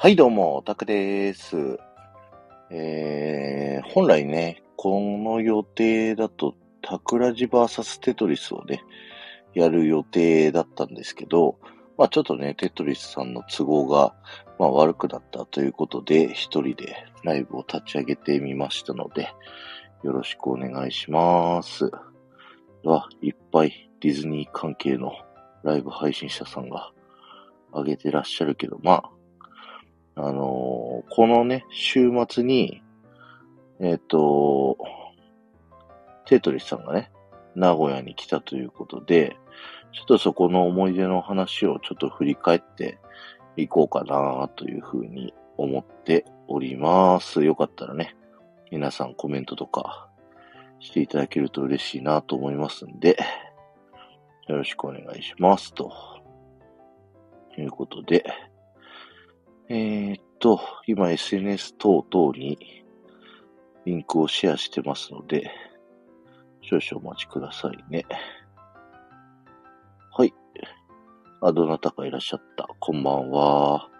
はい、どうも、タクです。えー、本来ね、この予定だと、タクラジバーサステトリスをね、やる予定だったんですけど、まあちょっとね、テトリスさんの都合が、まあ悪くなったということで、一人でライブを立ち上げてみましたので、よろしくお願いします。わ、いっぱいディズニー関係のライブ配信者さんが上げてらっしゃるけど、まあ、あのーこのね、週末に、えっ、と、テトリスさんがね、名古屋に来たということで、ちょっとそこの思い出の話をちょっと振り返っていこうかなというふうに思っております。よかったらね、皆さんコメントとかしていただけると嬉しいなと思いますんで、よろしくお願いします。ということで、えーっと、今 SNS 等々にリンクをシェアしてますので、少々お待ちくださいね。はい。あ、どなたかいらっしゃった。こんばんは。あ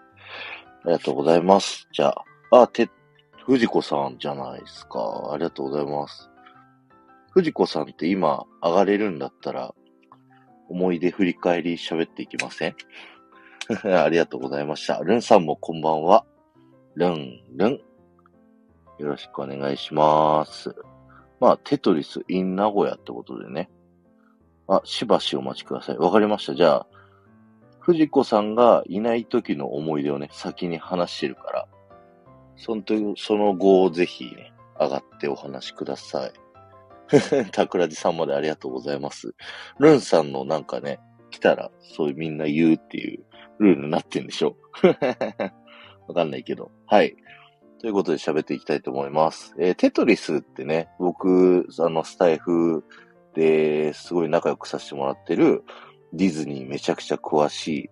りがとうございます。じゃあ、あ、て、藤子さんじゃないですか。ありがとうございます。藤子さんって今上がれるんだったら、思い出振り返り喋っていきません？ありがとうございました。ルンさんもこんばんは。ルン、ルン。よろしくお願いします。まあ、テトリス in 名古屋ってことでね。あ、しばしお待ちください。わかりました。じゃあ、藤子さんがいない時の思い出をね、先に話してるから、その時、その後をぜひね、上がってお話しください。桜地さんまでありがとうございます。ルンさんのなんかね、来たら、そういうみんな言うっていうルールになってんでしょ わかんないけど。はい。ということで喋っていきたいと思います。えーテトリスってね、僕、あの、スタイフですごい仲良くさせてもらってるディズニーめちゃくちゃ詳しい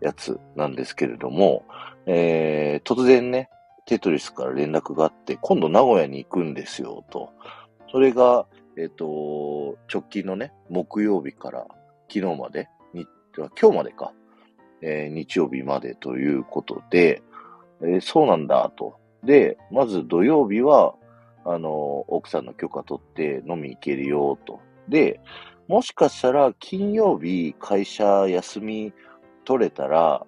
やつなんですけれども、えー突然ね、テトリスから連絡があって、今度名古屋に行くんですよ、と。それが、えっ、と、直近のね、木曜日から昨日まで、に今日までか、えー日曜日までということで、えーそうなんだ、と。で、まず土曜日は、あの、奥さんの許可取って飲み行けるよ、と。で、もしかしたら金曜日会社休み取れたら、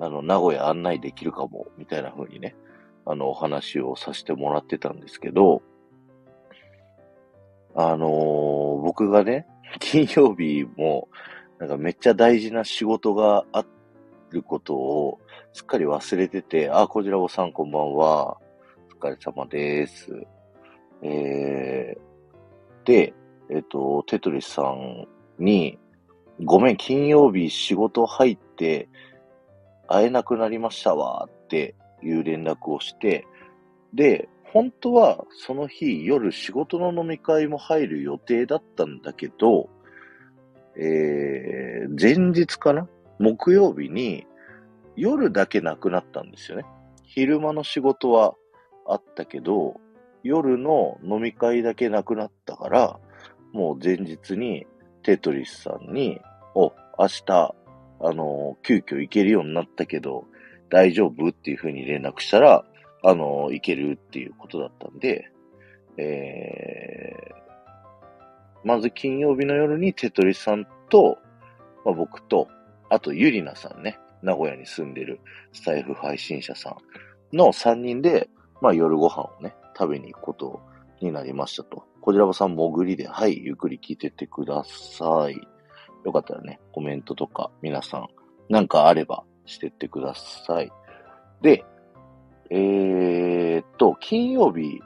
あの、名古屋案内できるかも、みたいな風にね、あの、お話をさせてもらってたんですけど、あのー僕がね、金曜日も、なんかめっちゃ大事な仕事があっることをすっかり忘れてて、あ、こちらごさんこんばんは。お疲れ様です。えー、で、えっ、と、テトリスさんに、ごめん、金曜日仕事入って会えなくなりましたわっていう連絡をして、で、本当はその日夜仕事の飲み会も入る予定だったんだけど、えー、前日かな？木曜日に夜だけなくなったんですよね。昼間の仕事はあったけど、夜の飲み会だけなくなったから、もう前日にテトリスさんに、お、明日、あの、急遽行けるようになったけど、大丈夫っていう風に連絡したら、あの、行けるっていうことだったんで、えー、まず金曜日の夜にテトリスさんと、まあ、僕と、あとゆりなさんね、名古屋に住んでるスタイフ配信者さんの3人で、まあ夜ご飯をね、食べに行くことになりましたと。こちらさん潜りで、はい、ゆっくり聞いてってください。よかったらね、コメントとか皆さん、なんかあればしてってください。で、えーっと、金曜日、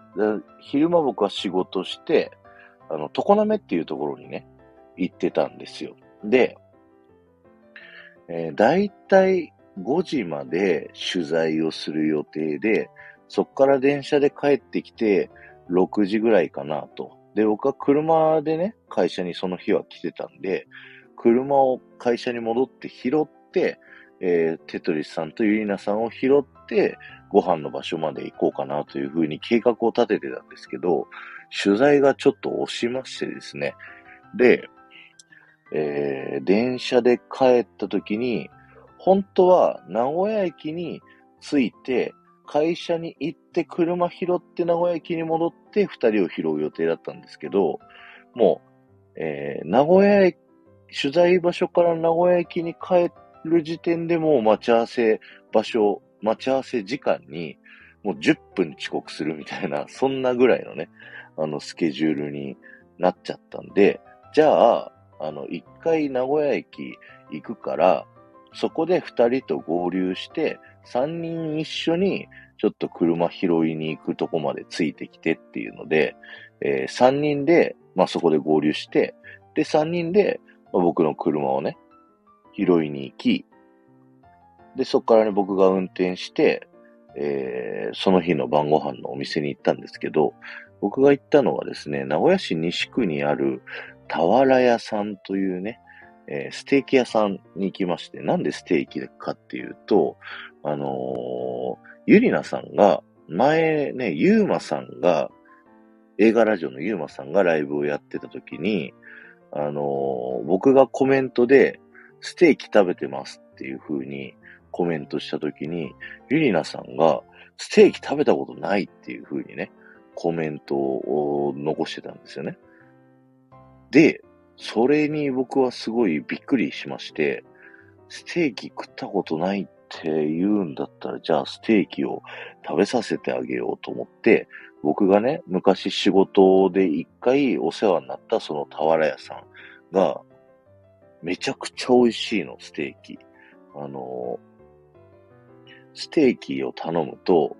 昼間僕は仕事して、あの、常滑っていうところにね、行ってたんですよ。で、えー、だいたい5時まで取材をする予定で、そっから電車で帰ってきて、6時ぐらいかなと。で、僕は車でね、会社にその日は来てたんで、車を会社に戻って拾って、えーテトリスさんとユリナさんを拾って、ご飯の場所まで行こうかなというふうに計画を立ててたんですけど、取材がちょっと押しましてですね。で、えー電車で帰った時に、本当は名古屋駅に着いて、会社に行って車拾って名古屋駅に戻って二人を拾う予定だったんですけど、もう、えー、名古屋駅、取材場所から名古屋駅に帰る時点でもう待ち合わせ場所、待ち合わせ時間にもう10分遅刻するみたいな、そんなぐらいのね、あの、スケジュールになっちゃったんで、じゃあ、あの、一回名古屋駅行くから、そこで二人と合流して、三人一緒にちょっと車拾いに行くとこまでついてきてっていうので、えー、3人で、まあ、そこで合流して、で、3人で、まあ、僕の車をね、拾いに行き、で、そこからね、僕が運転して、えー、その日の晩ご飯のお店に行ったんですけど、僕が行ったのはですね、名古屋市西区にある俵屋さんというね、えー、ステーキ屋さんに行きまして、なんでステーキかっていうと、あのー、ゆりなさんが、前ね、ゆうまさんが、映画ラジオのゆうまさんがライブをやってた時に、あのー、僕がコメントで、ステーキ食べてますっていう風にコメントした時に、ゆりなさんが、ステーキ食べたことないっていう風にね、コメントを残してたんですよね。で、それに僕はすごいびっくりしまして、ステーキ食ったことないって言うんだったら、じゃあステーキを食べさせてあげようと思って、僕がね、昔仕事で一回お世話になったその俵屋さんが、めちゃくちゃ美味しいの、ステーキ。あの、ステーキを頼むと、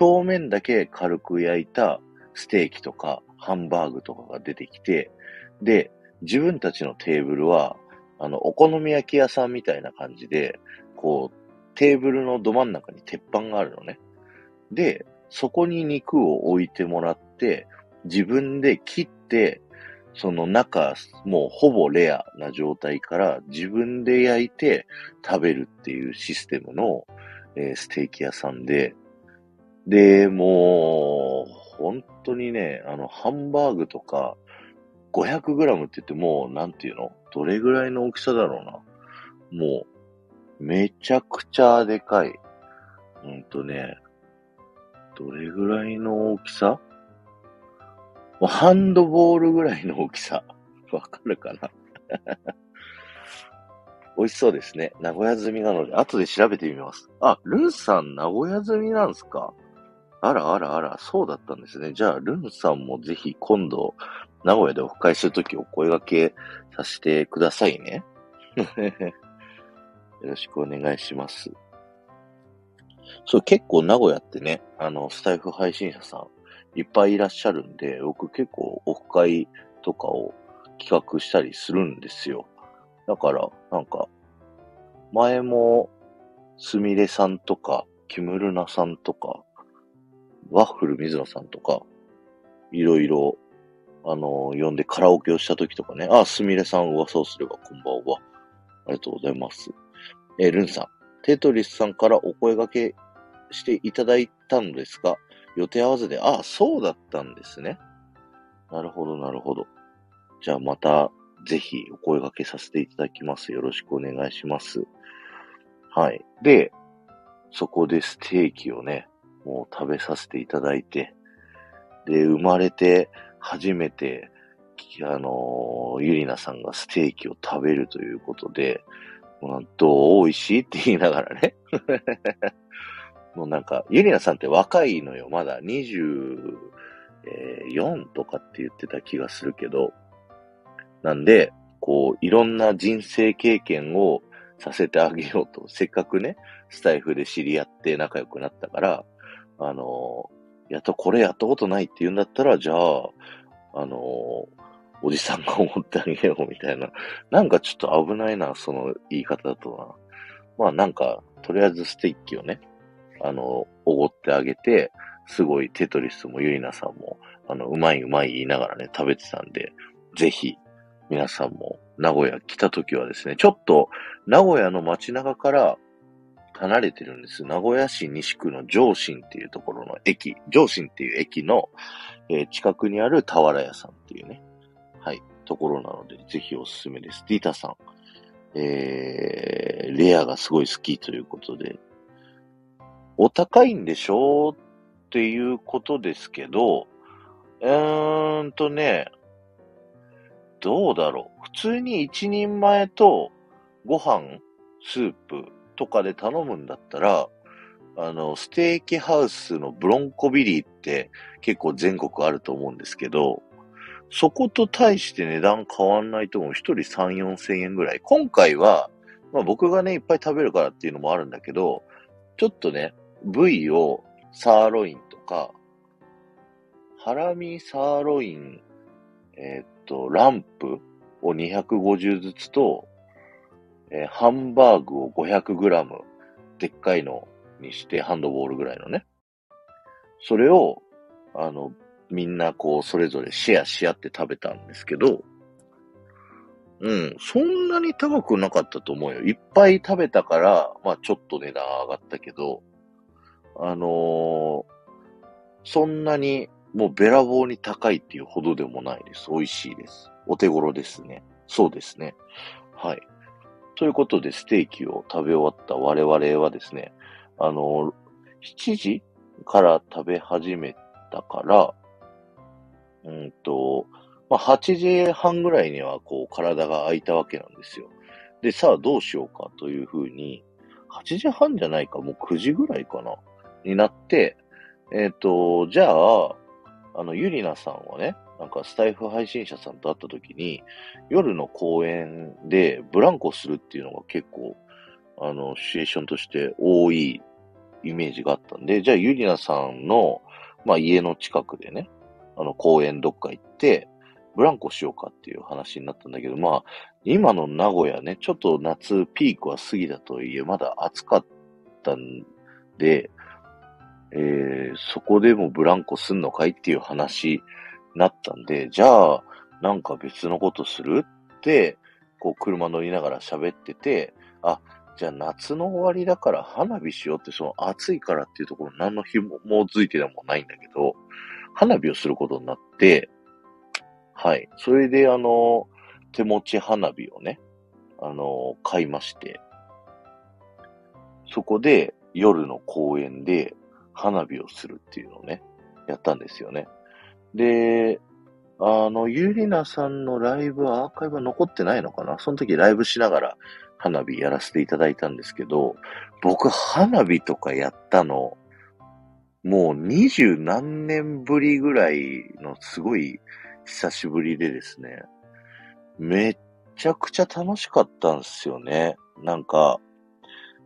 表面だけ軽く焼いたステーキとかハンバーグとかが出てきて、で、自分たちのテーブルは、あの、お好み焼き屋さんみたいな感じで、こう、テーブルのど真ん中に鉄板があるのね。で、そこに肉を置いてもらって、自分で切って、その中、もうほぼレアな状態から自分で焼いて食べるっていうシステムの、えー、ステーキ屋さんで、で、もう、本当にね、あの、ハンバーグとか、500g って言ってもう、なんていうの？どれぐらいの大きさだろうな？もう、めちゃくちゃでかい。ほんとね、どれぐらいの大きさ？ハンドボールぐらいの大きさ。わかるかな？美味しそうですね。名古屋済みなので、後で調べてみます。あ、ルンさん名古屋済みなんすか？あらあらあら、そうだったんですね。じゃあ、ルンさんもぜひ今度、名古屋でオフ会するときお声掛けさせてくださいね。よろしくお願いします。そう、結構名古屋ってね、あの、スタイフ配信者さんいっぱいいらっしゃるんで、僕結構オフ会とかを企画したりするんですよ。だから、なんか、前も、すみれさんとか、キムルナさんとか、ワッフル水野さんとか、いろいろ、あの、呼んでカラオケをした時とかね、あ、すみれさん噂をすればこんばんは。ありがとうございます。えー、ルンさん、テトリスさんからお声掛けしていただいたんですが、予定合わせで、あ、そうだったんですね。なるほど、なるほど。じゃあまた、ぜひお声掛けさせていただきます。よろしくお願いします。はい。で、そこでステーキをね、もう食べさせていただいて、で、生まれて初めて、あの、ゆりなさんがステーキを食べるということで、もうどう美味しいって言いながらね。もうなんか、ゆりなさんって若いのよ。まだ24とかって言ってた気がするけど。なんで、こう、いろんな人生経験をさせてあげようと、せっかくね、スタイフで知り合って仲良くなったから、あの、やっとこれやったことないって言うんだったら、じゃあ、あの、おじさんが思ってあげようみたいな。なんかちょっと危ないな、その言い方だとな。まあなんか、とりあえずステーキをね、あの、おごってあげて、すごいテトリスもユリナさんも、あの、うまいうまい言いながらね、食べてたんで、ぜひ、皆さんも名古屋来た時はですね、ちょっと名古屋の街中から離れてるんです。名古屋市西区の上信っていうところの駅、上信っていう駅の、えー、近くにある俵屋さんっていうね、はい、ところなので、ぜひおすすめです。ディータさん、えー、レアがすごい好きということで、お高いんでしょうっていうことですけど、うーんとね、どうだろう。普通に一人前とご飯、スープとかで頼むんだったら、あの、ステーキハウスのブロンコビリーって結構全国あると思うんですけど、そこと対して値段変わんないと思う。一人3、4千円ぐらい。今回は、まあ僕がね、いっぱい食べるからっていうのもあるんだけど、ちょっとね、部位をサーロインとか、ハラミサーロイン、えー、っと、ランプを250ずつと、えー、ハンバーグを500グラム、でっかいのにして、ハンドボールぐらいのね。それを、あの、みんなこう、それぞれシェアし合って食べたんですけど、うん、そんなに高くなかったと思うよ。いっぱい食べたから、まあちょっと値段上がったけど、あのー、そんなにもうべらぼうに高いっていうほどでもないです。美味しいです。お手頃ですね。そうですね。はい。ということで、ステーキを食べ終わった我々はですね、あの、7時から食べ始めたから、うんと、まあ、8時半ぐらいにはこう体が空いたわけなんですよ。で、さあどうしようかというふうに、8時半じゃないか、もう9時ぐらいかな、になって、えっ、ー、と、じゃあ、あの、ゆりなさんはね、なんかスタイフ配信者さんと会った時に、夜の公演でブランコするっていうのが結構、あの、シチュエーションとして多いイメージがあったんで、じゃあゆりなさんの、まあ家の近くでね、あの、公園どっか行って、ブランコしようかっていう話になったんだけど、まあ、今の名古屋ね、ちょっと夏ピークは過ぎたとはいえ、まだ暑かったんで、えー、そこでもブランコすんのかいっていう話なったんで、じゃあ、なんか別のことするって、こう車乗りながら喋ってて、あ、じゃあ夏の終わりだから花火しようって、その暑いからっていうところ何の紐もづいてでもないんだけど、花火をすることになって、はい。それで、あの、手持ち花火をね、あの、買いまして、そこで夜の公園で花火をするっていうのをね、やったんですよね。で、あの、ゆりなさんのライブアーカイブは残ってないのかな？その時ライブしながら花火やらせていただいたんですけど、僕花火とかやったの、もう二十何年ぶりぐらいのすごい久しぶりでですね、めっちゃくちゃ楽しかったんですよね。なんか、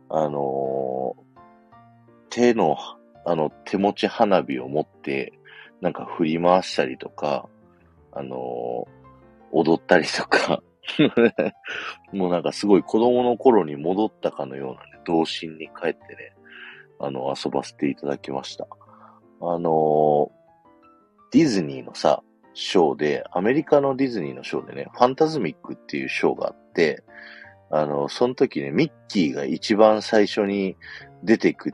あのー、手の、あの、手持ち花火を持って、なんか振り回したりとか、あのー、踊ったりとか もうなんかすごい子供の頃に戻ったかのようなね、童心に帰ってね、あの、遊ばせていただきました。あのー、ディズニーのさ、ショーで、アメリカのディズニーのショーでね、ファンタズミックっていうショーがあって、あの、その時ね、ミッキーが一番最初に出てく、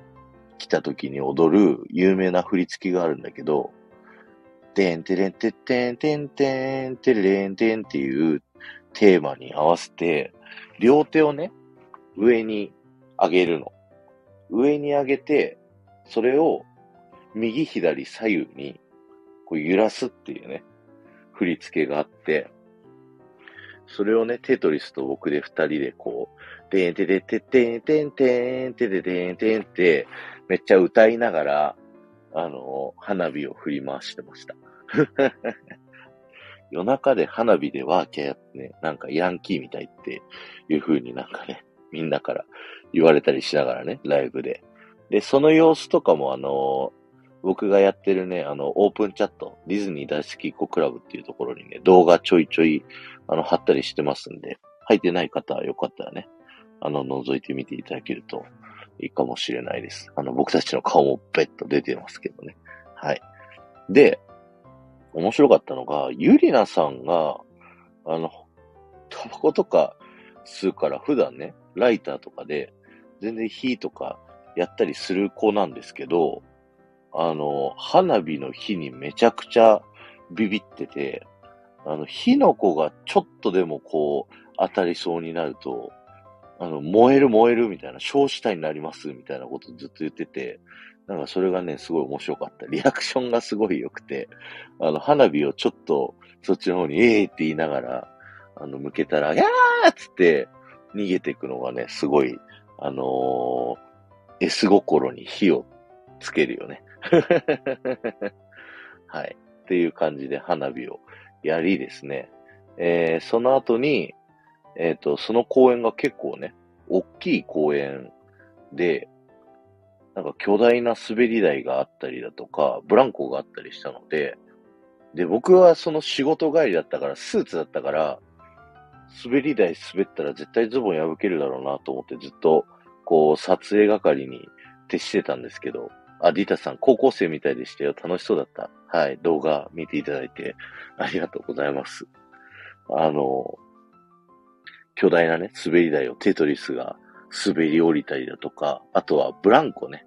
来た時に踊る有名な振り付きがあるんだけど、てんてれんてってんてんてんてれれんてんっていうテーマに合わせて、両手をね、上に上げるの。上に上げて、それを右左左右にこう揺らすっていうね、振り付けがあって、それをね、テトリスと僕で二人でこう、てんててててんてんてんてててんてんって、めっちゃ歌いながら、あの、花火を振り回してました。夜中で花火でワーキャーやってね、なんかヤンキーみたいっていう風になんかね、みんなから言われたりしながらね、ライブで。で、その様子とかもあの、僕がやってるね、あの、オープンチャット、ディズニー大好きっ子クラブっていうところにね、動画ちょいちょい、あの、貼ったりしてますんで、入ってない方はよかったらね、あの、覗いてみていただけるといいかもしれないです。あの、僕たちの顔もベッと出てますけどね。はい。で、面白かったのが、ゆりなさんが、あの、タバコとか吸うから普段ね、ライターとかで全然火とかやったりする子なんですけど、あの、花火の火にめちゃくちゃビビってて、あの、火の粉がちょっとでもこう、当たりそうになると、あの、燃える燃えるみたいな、焼死体になりますみたいなことずっと言ってて、なんかそれがね、すごい面白かった。リアクションがすごい良くて、あの、花火をちょっとそっちの方にええーって言いながら、あの、向けたら、やーっつって逃げていくのがね、すごい、あのー、S 心に火をつけるよね。はい。っていう感じで花火をやりですね。えー、その後に、えっ、ー、と、その公園が結構ね、大きい公園で、なんか巨大な滑り台があったりだとか、ブランコがあったりしたので、で、僕はその仕事帰りだったから、スーツだったから、滑り台滑ったら絶対ズボン破けるだろうなと思ってずっと、こう、撮影係に徹してたんですけど、あ、ディータさん、高校生みたいでしたよ。楽しそうだった。はい、動画見ていただいてありがとうございます。あの、巨大なね、滑り台をテトリスが滑り降りたりだとか、あとはブランコね。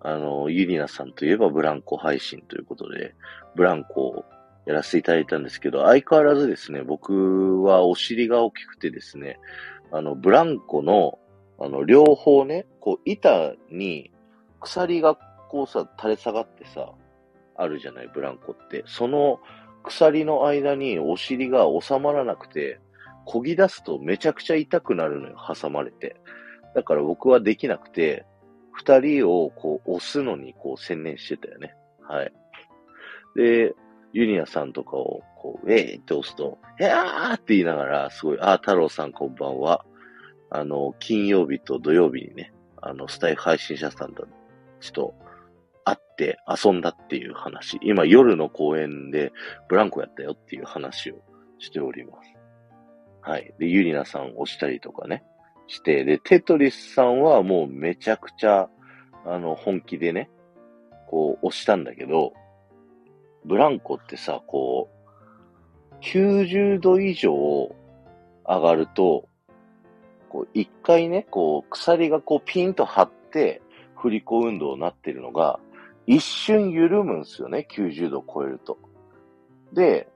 あの、ユリナさんといえばブランコ配信ということで、ブランコをやらせていただいたんですけど、相変わらずですね、僕はお尻が大きくてですね、あの、ブランコの、あの、両方ね、こう、板に鎖がこうさ、垂れ下がってさ、あるじゃない、ブランコって。その鎖の間にお尻が収まらなくて、漕ぎ出すとめちゃくちゃ痛くなるのよ、挟まれて。だから僕はできなくて、二人をこう押すのにこう専念してたよね。はい。で、ユニアさんとかをこう、ウェーって押すと、へやーって言いながら、すごい、あ、太郎さんこんばんは。あの、金曜日と土曜日にね、あの、スタイフ配信者さんたちと会って遊んだっていう話。今夜の公園でブランコやったよっていう話をしております。はい。で、ユリナさん押したりとかね、して、で、テトリスさんはもうめちゃくちゃ、あの、本気でね、こう押したんだけど、ブランコってさ、こう、90度以上上がると、こう、一回ね、こう、鎖がこうピンと張って、振り子運動になってるのが、一瞬緩むんですよね、90度超えると。で、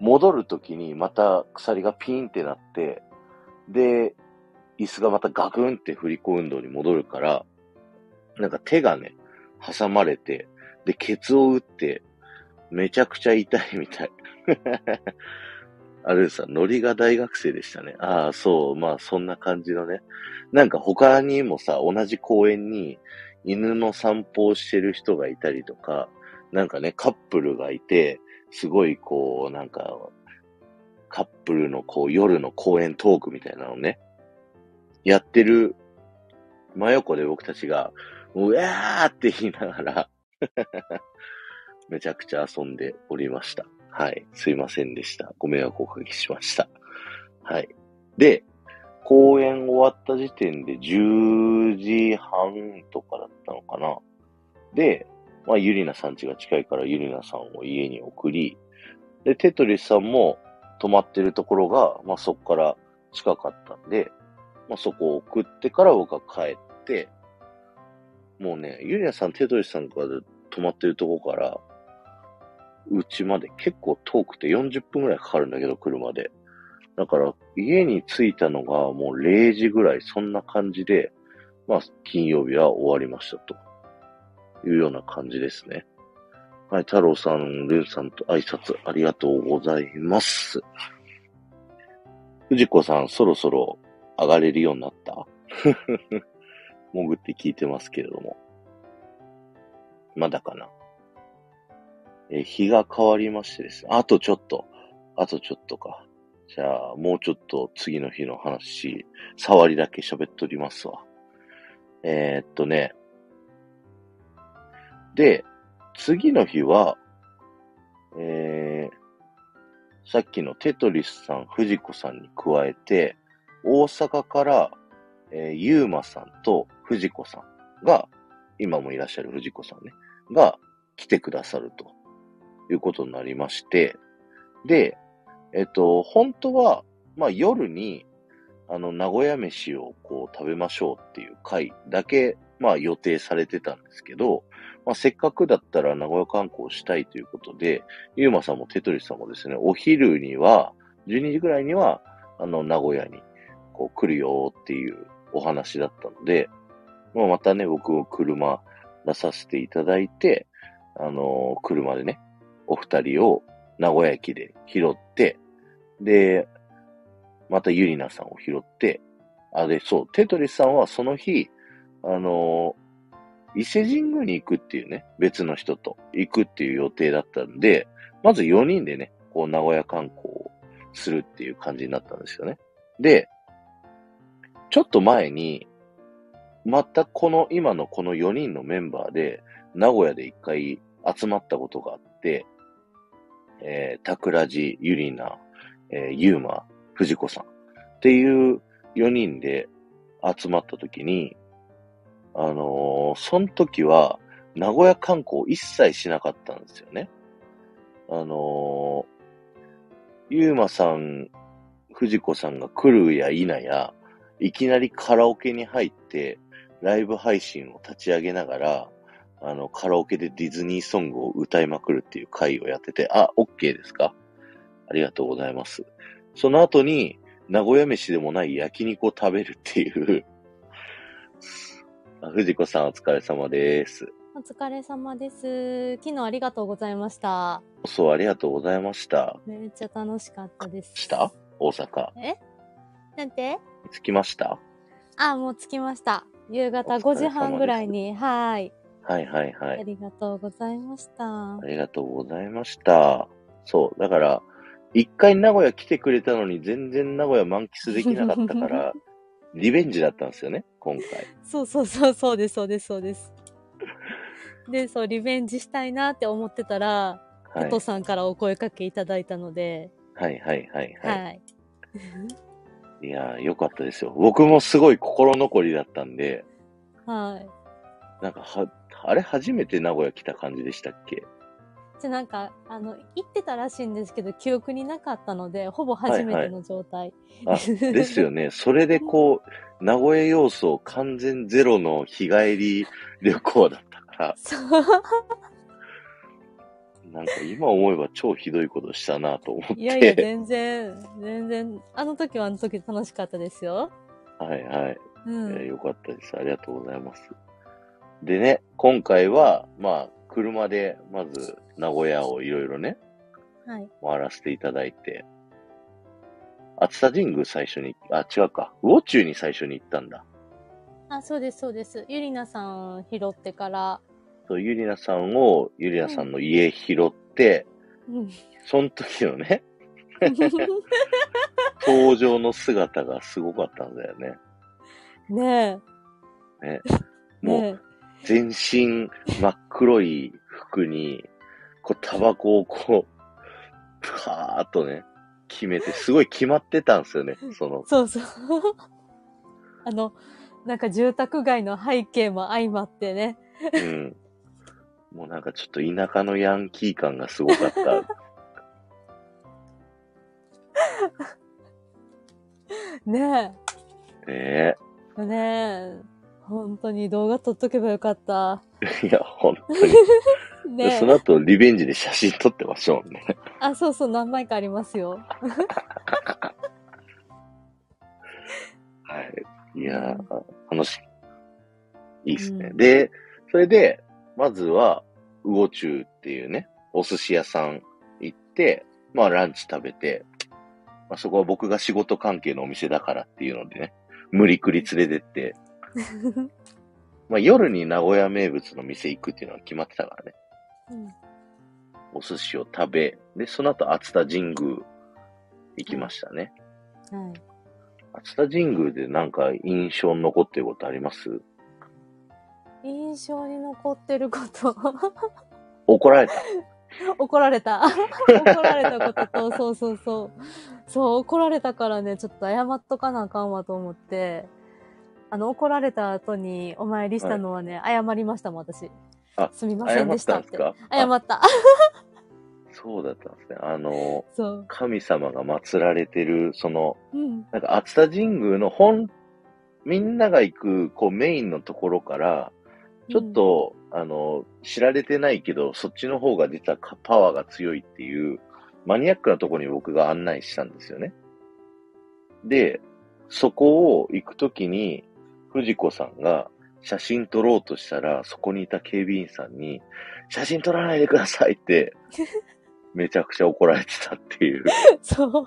戻るときにまた鎖がピーンってなって、で、椅子がまたガクンって振り子運動に戻るから、なんか手がね、挟まれて、で、ケツを打って、めちゃくちゃ痛いみたい。あれさ、ノリが大学生でしたね。ああ、そう、まあそんな感じのね。なんか他にもさ、同じ公園に犬の散歩をしてる人がいたりとか、なんかね、カップルがいて、すごいこう、なんか、カップルのこう夜の公園トークみたいなのね、やってる真横で僕たちが、うわーって言いながら めちゃくちゃ遊んでおりました。はい。すいませんでした。ご迷惑をおかけしました。はい。で、公演終わった時点で10時半とかだったのかな。で、まあ、ゆりなさん家が近いからゆりなさんを家に送り、で、テトリスさんも泊まってるところが、まあ、そこから近かったんで、まあ、そこを送ってから僕は帰って、もうね、ゆりなさん、テトリスさんが泊まってるところから、うちまで結構遠くて40分ぐらいかかるんだけど、車で。だから、家に着いたのがもう0時ぐらい、そんな感じで、まあ、金曜日は終わりましたと。いうような感じですね。はい、太郎さん、ルンさんと挨拶ありがとうございます。藤子さん、そろそろ上がれるようになった？潜って聞いてますけれども。まだかな？え日が変わりましてですね。あとちょっと。あとちょっとか。じゃあ、もうちょっと次の日の話、触りだけ喋っとりますわ。えー、っとね。で、次の日は、えー、さっきのテトリスさん、藤子さんに加えて、大阪から、えー、ゆうまさんと藤子さんが、今もいらっしゃる藤子さんね、が来てくださるということになりまして、で、えっと、本当は、まあ夜に、あの、名古屋飯をこう食べましょうっていう回だけ、まあ予定されてたんですけど、まあせっかくだったら名古屋観光したいということで、ゆうまさんもテトリスさんもですね、お昼には、12時ぐらいには、あの、名古屋に、こう来るよっていうお話だったので、まあ、またね、僕も車出させていただいて、あのー車でね、お二人を名古屋駅で拾って、で、またゆりなさんを拾って、あ、で、そう、テトリスさんはその日、あのー伊勢神宮に行くっていうね、別の人と行くっていう予定だったんで、まず4人でね、こう名古屋観光をするっていう感じになったんですよね。で、ちょっと前に、全くこの、今のこの4人のメンバーで、名古屋で一回集まったことがあって、えー、桜地、ゆりな、えー、ゆうま、藤子さんっていう4人で集まった時に、あのーその時は名古屋観光一切しなかったんですよね。あのーゆうまさん、藤子さんが来るや否や、いきなりカラオケに入って、ライブ配信を立ち上げながら、あの、カラオケでディズニーソングを歌いまくるっていう回をやってて、あ、OK ですかありがとうございます。その後に、名古屋飯でもない焼肉を食べるっていう、あ藤子さんお疲れ様です。お疲れ様です。昨日ありがとうございました。そう、ありがとうございました。めっちゃ楽しかったです。した？大阪。え？なんて？着きました？あ、もう着きました。夕方5お疲れ様です時半ぐらいに。はい。はいはいはあい。りがとうございましたあ。りがとうございました。そう、だから、一回名古屋来てくれたのに全然名古屋満喫できなかったから、リベンジだったんですよね、今回。そうそうそう、そうです、そうです、そうです。で、そう、リベンジしたいなって思ってたら、はいお父。さんからお声かけいただいたので、はいはいはいははい。い。い、やー、よかったですよ。僕もすごい心残りだったんで、はい。なんかは、あれ初めて名古屋来た感じでしたっけ？じゃ、なんか、あの、行ってたらしいんですけど、記憶になかったので、ほぼ初めての状態。あ、ですよね。それでこう、名古屋要素完全ゼロの日帰り旅行だったから、そう。なんか今思えば超ひどいことしたなと思って。いやいや、全然、全然、あの時はあの時楽しかったですよ。はいはい。うん。よかったです。ありがとうございます。でね、今回は、まあ、車で、まず、名古屋をいろいろね、はい。回らせていただいて、熱田神宮最初に、あ、違うか、魚中に最初に行ったんだ。あ、そうです、そうです。ゆりなさん拾ってから、そう、ゆりなさんを、ゆりなさんの家拾って、うん。その時のね、登場の姿がすごかったんだよね。ねね。え。もう、ね全身真っ黒い服に、こう、タバコをこう、パーっとね、決めて、すごい決まってたんですよね、そのえ。、そうそう。あの、なんか住宅街の背景も相まってね。うん。もうなんかちょっと田舎のヤンキー感がすごかった。ね ねえ。ねえ。本当に動画撮っとけばよかった。え。いや、本当に。ねその後、リベンジで写真撮ってましょうね。あ、そうそう、何枚かありますよ。はい。いやー、楽しい。いいっすね。うんで、それで、まずは、魚中っていうね、お寿司屋さん行って、まあランチ食べて、まあそこは僕が仕事関係のお店だからっていうのでね、無理くり連れてって、まあ夜に名古屋名物の店行くっていうのは決まってたからね、うんお寿司を食べ、で、その後熱田神宮行きましたね。はい。熱田神宮でなんか印象に残ってることあります？印象に残ってること。怒られた。怒られた。怒られたことと、そうそうそう。そう、怒られたからね、ちょっと謝っとかなあかんわと思って、あの、怒られた後にお参りしたのはね、謝りましたもん、私。あすみませんでしたって。謝った謝った。そうだったんですね。あの。神様が祀られてる、その、うん。なんか熱田神宮の本、みんなが行く、こうメインのところから、ちょっと、あの、知られてないけど、そっちの方が実はかパワーが強いっていう、マニアックなところに僕が案内したんですよね。で、そこを行くときに、藤子さんが写真撮ろうとしたら、そこにいた警備員さんに、写真撮らないでくださいって、めちゃくちゃ怒られてたっていう。そう。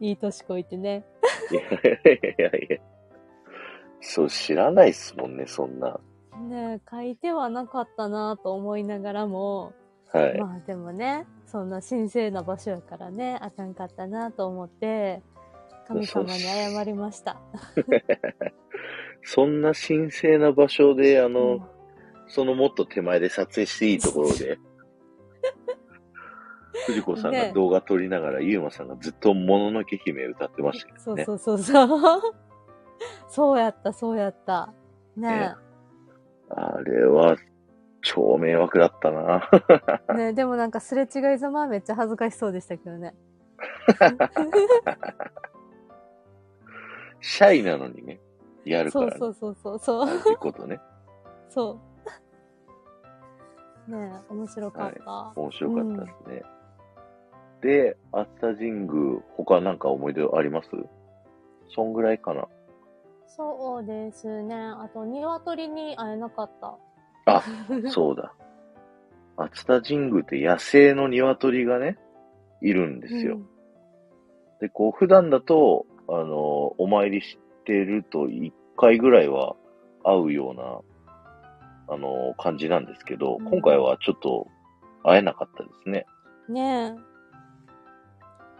いい年こいてね。いやいやいや。そう、知らないっすもんね、そんな。ねえ書いてはなかったなと思いながらも、はい。まあでもね、そんな神聖な場所やからね、あかんかったなと思って、神様に謝りました。そんな神聖な場所で、あの、うんそのもっと手前で撮影していいところで、藤子さんがね動画撮りながら、ゆうまさんがずっともののけ姫歌ってましたけどね。そうそうそうそう。そうやった、そうやった。ねあれは、超迷惑だったな。え。ねえ、でもなんかすれ違いざまはめっちゃ恥ずかしそうでしたけどね。シャイなのにね、やるから、ね。そうそうそうそう。そう。同じことね。そう。ねえ、面白かった。面白かったですね。で、熱田神宮、他なんか思い出あります？そんぐらいかな。そうですね。あと、鶏に会えなかった。あ、そうだ。熱田神宮って野生の鶏がね、いるんですよ。うんで、こう、普段だと、あの、お参りしてると1回ぐらいは会うような、あの、感じなんですけど、うん今回はちょっと会えなかったですね。ね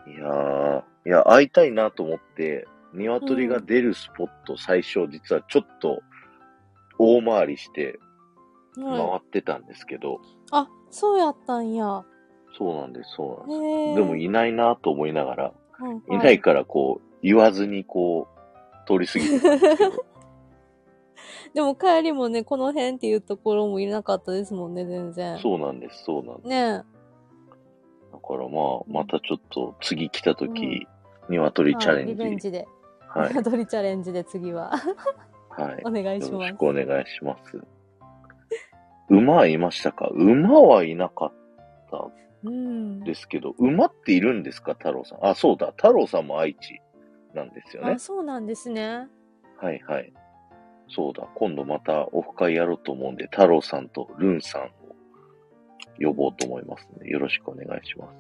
いやー、いや、会いたいなと思って、鶏が出るスポット、最初、実はちょっと、大回りしてえ。回はいってたんですけど、あ、そうやったんや。そうなんです、そうなんです。でもいないなと思いながら、はいいないからこう、言わずにこう、通り過ぎてたんですけど、でも帰りもね、この辺っていうところもいなかったですもんね、全然。そうなんです、そうなんです。ねだからまあ、またちょっと次来た時、うんえ。鶏チャレンはいリベンジ、ジで。はい、鶏チャレンジで次は。はい、お願いしますよろしく。お願いします。馬はいましたか？馬はいなかったうん。ですけど、馬っているんですか？太郎さん。あ、そうだ。太郎さんも愛知なんですよねあ、。そうなんですね。はいはい。そうだ。今度またオフ会やろうと思うんで、太郎さんとルンさんを呼ぼうと思いますので、よろしくお願いします。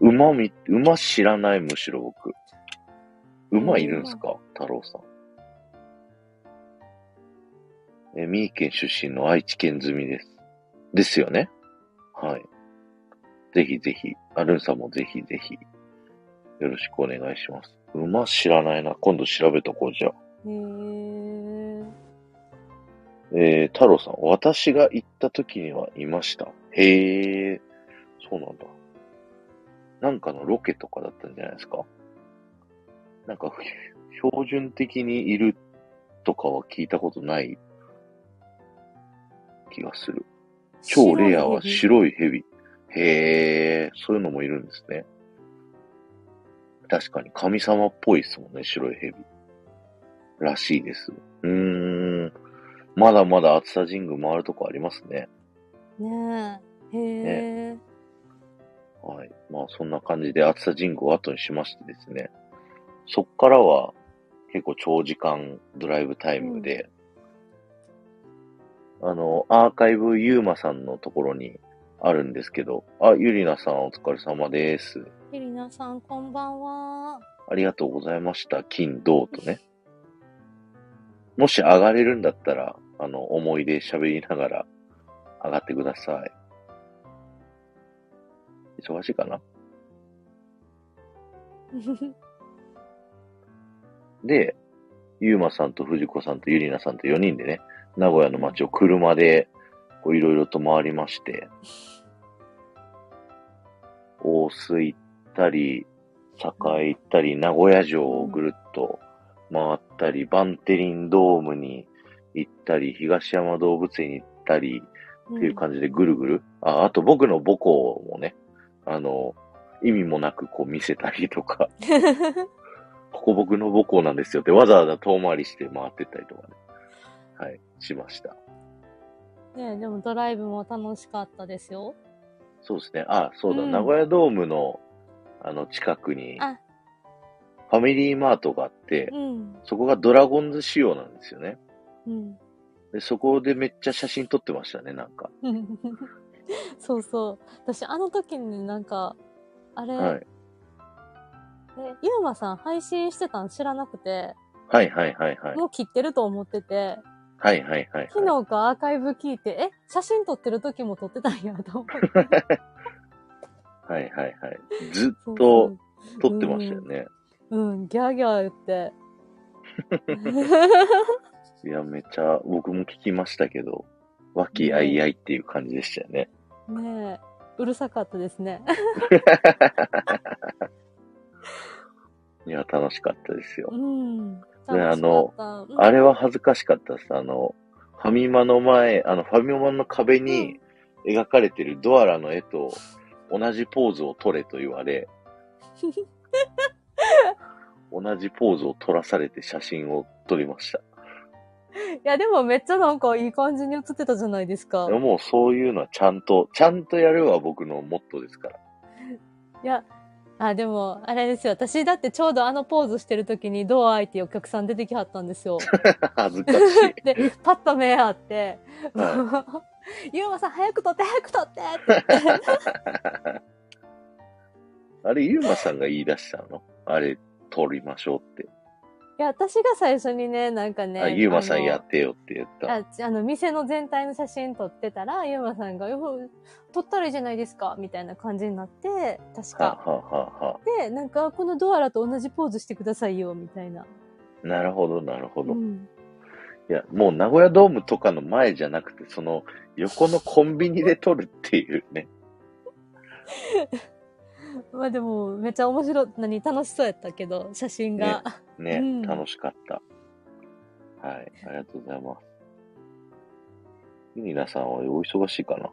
馬み、馬知らない、むしろ僕。馬いるんですか？太郎さん。え、三重県出身の愛知県済みです。ですよね？はい。ぜひぜひ、あルンさんもぜひぜひ、よろしくお願いします。馬知らないな。今度調べとこうじゃあ。へえ。えー、太郎さん、私が行った時にはいました。へえ、そうなんだ。なんかのロケとかだったんじゃないですか？なんか、ふ標準的にいるとかは聞いたことない気がする。超レアは白い蛇。へえ、そういうのもいるんですね。確かに神様っぽいですもんね、白い蛇。らしいです。うーん。まだまだ暑さ神宮回るとこありますね。ねえ。へえ。はい。まあそんな感じで暑さ神宮を後にしましてですね。そっからは結構長時間ドライブタイムで、あの、アーカイブユーマさんのところにあるんですけど、あ、ゆりなさんお疲れ様です。ゆりなさん、こんばんは。ありがとうございました。金、銅とね。もし上がれるんだったら、あの、思い出喋りながら上がってください。忙しいかな？で、ゆうまさんと藤子さんとゆりなさんと4人でね、名古屋の街を車で、こういろいろと回りまして、大須行ったり、栄行ったり、名古屋城をぐるっと回ったり、バンテリンドームに行ったり、東山動物園に行ったり、っていう感じでぐるぐる。あ、あと僕の母校もね、あの、意味もなくこう見せたりとか、ここ僕の母校なんですよってわざわざ遠回りして回ってったりとかね。はい、しました。ねえ、でもドライブも楽しかったですよ。そうですね。あ、そうだ、うん名古屋ドームの、あの、近くに、あファミリーマートがあって、うん。そこがドラゴンズ仕様なんですよね。うん。で、そこでめっちゃ写真撮ってましたね、なんか。そうそう。私、あの時になんか、あれ、はい。え、ゆうまさん配信してたん知らなくて、はいはいはいはい。もう切ってると思ってて、はいはいはい、昨はい。日かアーカイブ聞いて、え、写真撮ってる時も撮ってたんやと思って。はいはいはい。ずっと撮ってましたよね。そううん、ギャーギャー言って。いや、めっちゃ僕も聞きましたけど、和気あいあいっていう感じでしたよね。ねえ、うるさかったですね。いや、楽しかったですよう。ん。ね楽しかったうんあれは恥ずかしかったです。あの、ファミマの前、あの、ファミマの壁に描かれてるドアラの絵と同じポーズを撮れと言われ、同じポーズを撮らされて写真を撮りました。いや、でもめっちゃなんかいい感じに写ってたじゃないですか。もうそういうのはちゃんと、ちゃんとやるは僕のモットーですから。いや、あ、でも、あれですよ。私だってちょうどあのポーズしてる時にドア開いてお客さん出てきはったんですよ。恥ずかしい。で、パッと目合って、はゆうまさん早く撮って早く撮ってって言って。あれ、ゆうまさんが言い出したの？あれ、撮りましょうって。いや、私が最初にね、なんかね。あ、ゆうまさんやあってよって言った。のあちあの、店の全体の写真撮ってたら、ゆうまさんが、よ撮ったらいいじゃないですかみたいな感じになって、確か。ははははで、なんか、このドアラと同じポーズしてくださいよ、みたいな。なるほど、なるほど。いうん。や、もう名古屋ドームとかの前じゃなくて、その横のコンビニで撮るっていうね。まあでも、めっちゃ面白い、何、楽しそうやったけど、写真が。ね、うん楽しかった。はい、ありがとうございます。ゆりなさんはお忙しいかな？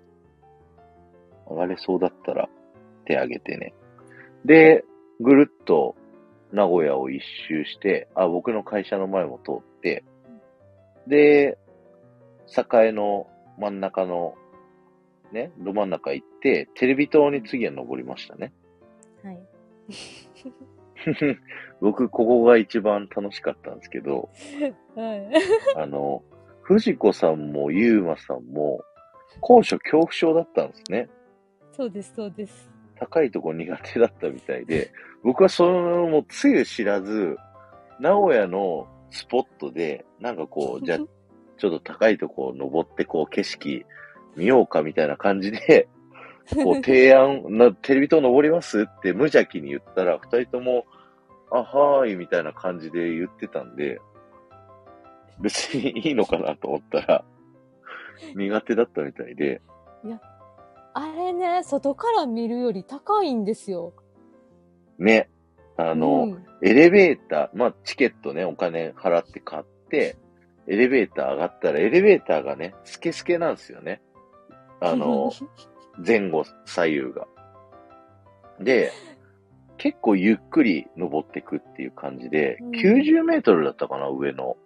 上がれそうだったら手挙げてね。で、ぐるっと名古屋を一周して、あ、僕の会社の前も通って、で、栄の真ん中の、ね、ど真ん中行って、テレビ塔に次は登りましたね。はい。僕、ここが一番楽しかったんですけど、はい。あの、藤子さんもゆうまさんも、高所恐怖症だったんですね。そうです、そうです。高いとこ苦手だったみたいで、僕はその、もうつゆ知らず、名古屋のスポットで、なんかこう、じゃあ、ちょっと高いとこを登って、こう、景色見ようかみたいな感じで、こう、提案、な、テレビ塔登りますって無邪気に言ったら、二人とも、あ、はーい、みたいな感じで言ってたんで、別にいいのかなと思ったら、苦手だったみたいで、あれね、外から見るより高いんですよ。ね、あの、うんエレベーター、まあ、チケットね、お金払って買って、エレベーター上がったら、エレベーターがね、スケスケなんですよね。あの、前後左右が。で、結構ゆっくり登ってくっていう感じで、うん90メートルだったかな、上の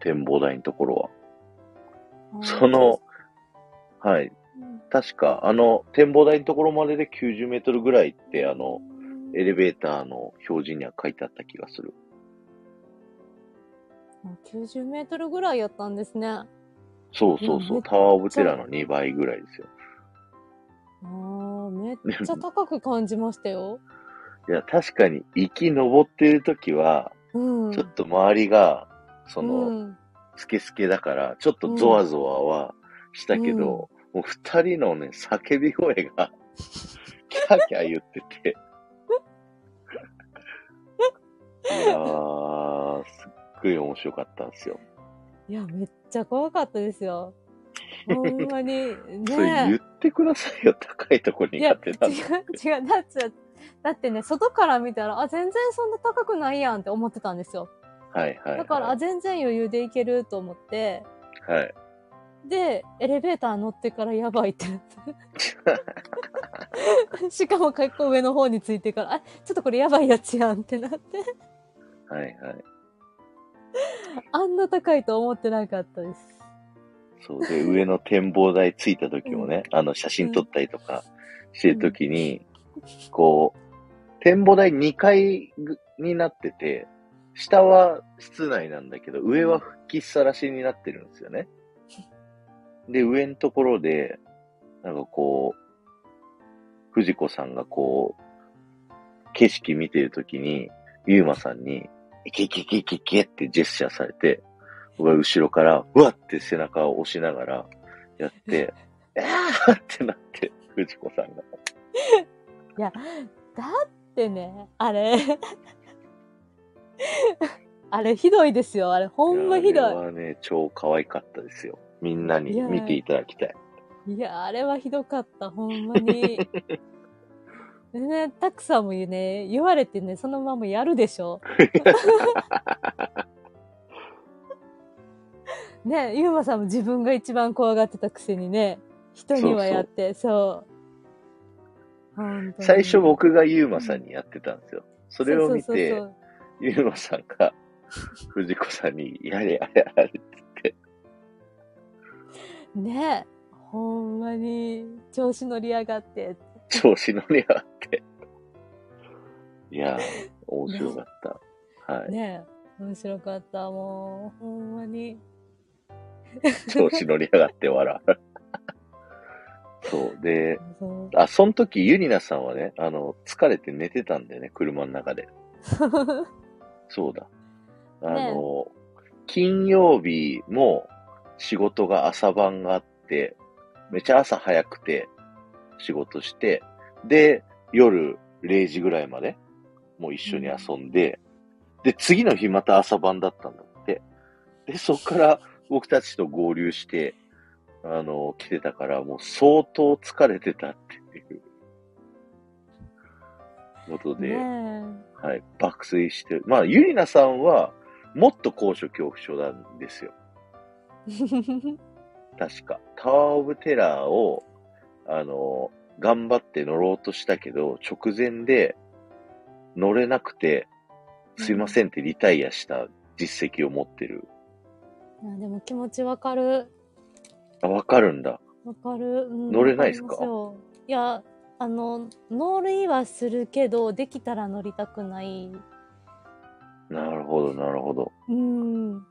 展望台のところは。その、はい、うん、確か、あの、展望台のところまでで90メートルぐらいって、あの、エレベーターの表示には書いてあった気がする。90メートルぐらいやったんですね。あそうそうそうう、んタワーオブテラの2倍ぐらいですよ。あ、めっちゃ高く感じましたよ。いや、確かに、行き登ってる時は、うん。ちょっと周りが、その、うん、スケスケだから、ちょっとゾワゾワはしたけど、もう二人のね、叫び声が、キャーキャー言ってて。いやー、すっごい面白かったんですよ。いや、めっちゃ怖かったですよ。ほんまに。それ言ねってくださいよ、高いとこいや、苦手なん違だ。う、違う。だって、だってね、外から見たら、あ、全然そんな高くないやんって思ってたんですよ。はいはい、はい。だから、あ、全然余裕でいけると思って、はい。で、エレベーター乗ってからやばいってなって。しかも結構上の方についてから、あ、ちょっとこれやばいやつやんってなって。はいはい。あんな高いと思ってなかったです。そう。で、上の展望台着いた時もね、あの、写真撮ったりとかしてる時に、こう、展望台2階ぐになってて、下は室内なんだけど、上は吹きさらしになってるんですよね。で、上のところで、なんかこう、藤子さんがこう、景色見てるときに、ゆうまさんに、いけいけいけいけってジェスチャーされて、僕は後ろから、うわって背中を押しながらやって、あーってなって、藤子さんが。だってね、あれ、あれひどいですよ。あれほんまひどあれはね、超可愛かったですよ。みんなにいや見ていただきたい。い。いや、あれはひどかった。ほんまに。で ね、たくさんも言うね、言われてね、そのままやるでしょ。ね、ゆうまさんも自分が一番怖がってたくせにね、人にはやって、そう本当に最初僕がゆうまさんにやってたんですよ。それを見てそうそう、そうゆうまさんが藤子さんに、やれやれやれって言って、そうね、ほんまに調子乗りやがって。調子乗りやがって。いやー、面白かった。はい。ね面白かった、もう、ほんまに。調子乗りやがって笑う。そう。で、あ、その時ゆりなさんはね、あの、疲れて寝てたんだよね、車の中で。そうだ。あの、金曜日も仕事が朝晩があって、めちゃ朝早くて仕事して、で、夜0時ぐらいまでもう一緒に遊んで、で、次の日また朝晩だったんだって。で、そっから僕たちと合流して、あの、来てたから、もう相当疲れてたっていうことで、ねはい、爆睡してる。まあ、ゆりなさんは、もっと高所恐怖症なんですよ。確か。タワーオブテラーを、あの、頑張って乗ろうとしたけど、直前で乗れなくて、すいませんってリタイアした実績を持ってる。いやでも気持ちわかる。あ、わかるんだ。わかる。うん乗れないっすか？いや、あの、乗りはするけど、できたら乗りたくない。なるほど、なるほど。うん。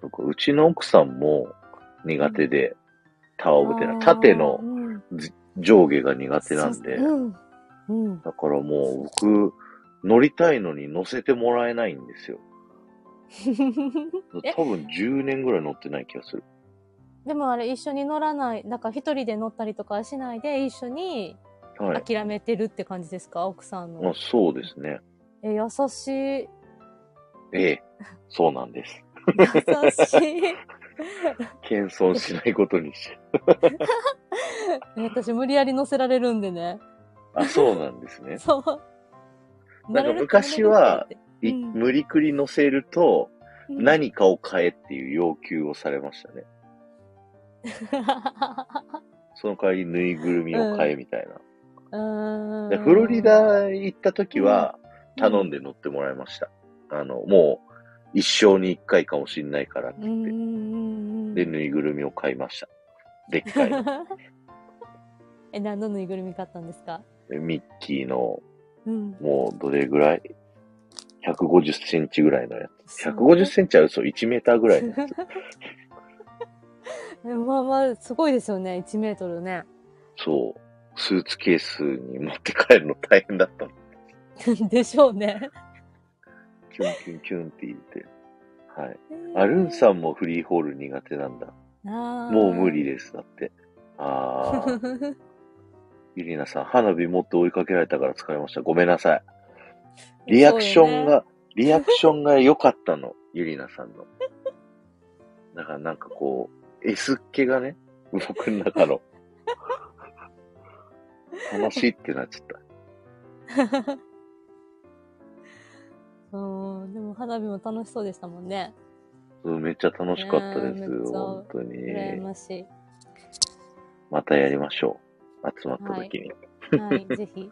そうかうちの奥さんも苦手で、タワーオブテラー、縦のうん上下が苦手なんで、うん。うん。だからもう僕、乗りたいのに乗せてもらえないんですよ。え？多分10年ぐらい乗ってない気がする。でもあれ一緒に乗らない。だから一人で乗ったりとかはしないで、一緒にはい。諦めてるって感じですか、奥さんまあの。そうですね。え、優しい。ええ、そうなんです。優しい。謙遜しないことにして。え私無理やり乗せられるんでね。あ、そうなんですね。そう。なんか昔はいうん無理くり乗せると、うん何かを買えっていう要求をされましたね。その代わりぬいぐるみを買えみたいな。でフロリダ行った時は頼んで乗ってもらいました。あの、もう一生に一回かもしんないからって言って。で、ぬいぐるみを買いました。でっかいの。え、何のぬいぐるみ買ったんですか？でミッキーの、うん。もうどれぐらい？?150 センチぐらいのやつ。150センチは嘘、1メーターぐらいのやつ。え まあまあ、すごいですよね、1メートルね。そう。スーツケースに持って帰るの大変だったの。でしょうね。キュンキュンキュンって言って。はい。あ、ルンさんもフリーホール苦手なんだ。んもう無理です。だって。あー。ゆりなさん、花火もっと追いかけられたから疲れました。ごめんなさい。リアクションが、リアクションが良かったの。ゆりなさんの。だからなんかこう、S っ気がね、僕の中の。楽しいってなっちゃった。うん、でも花火も楽しそうでしたもんね。うんめっちゃ楽しかったです。ねえめっちゃ本当に。羨ましまたやりましょう。集まった時に。い。はい、ぜひ。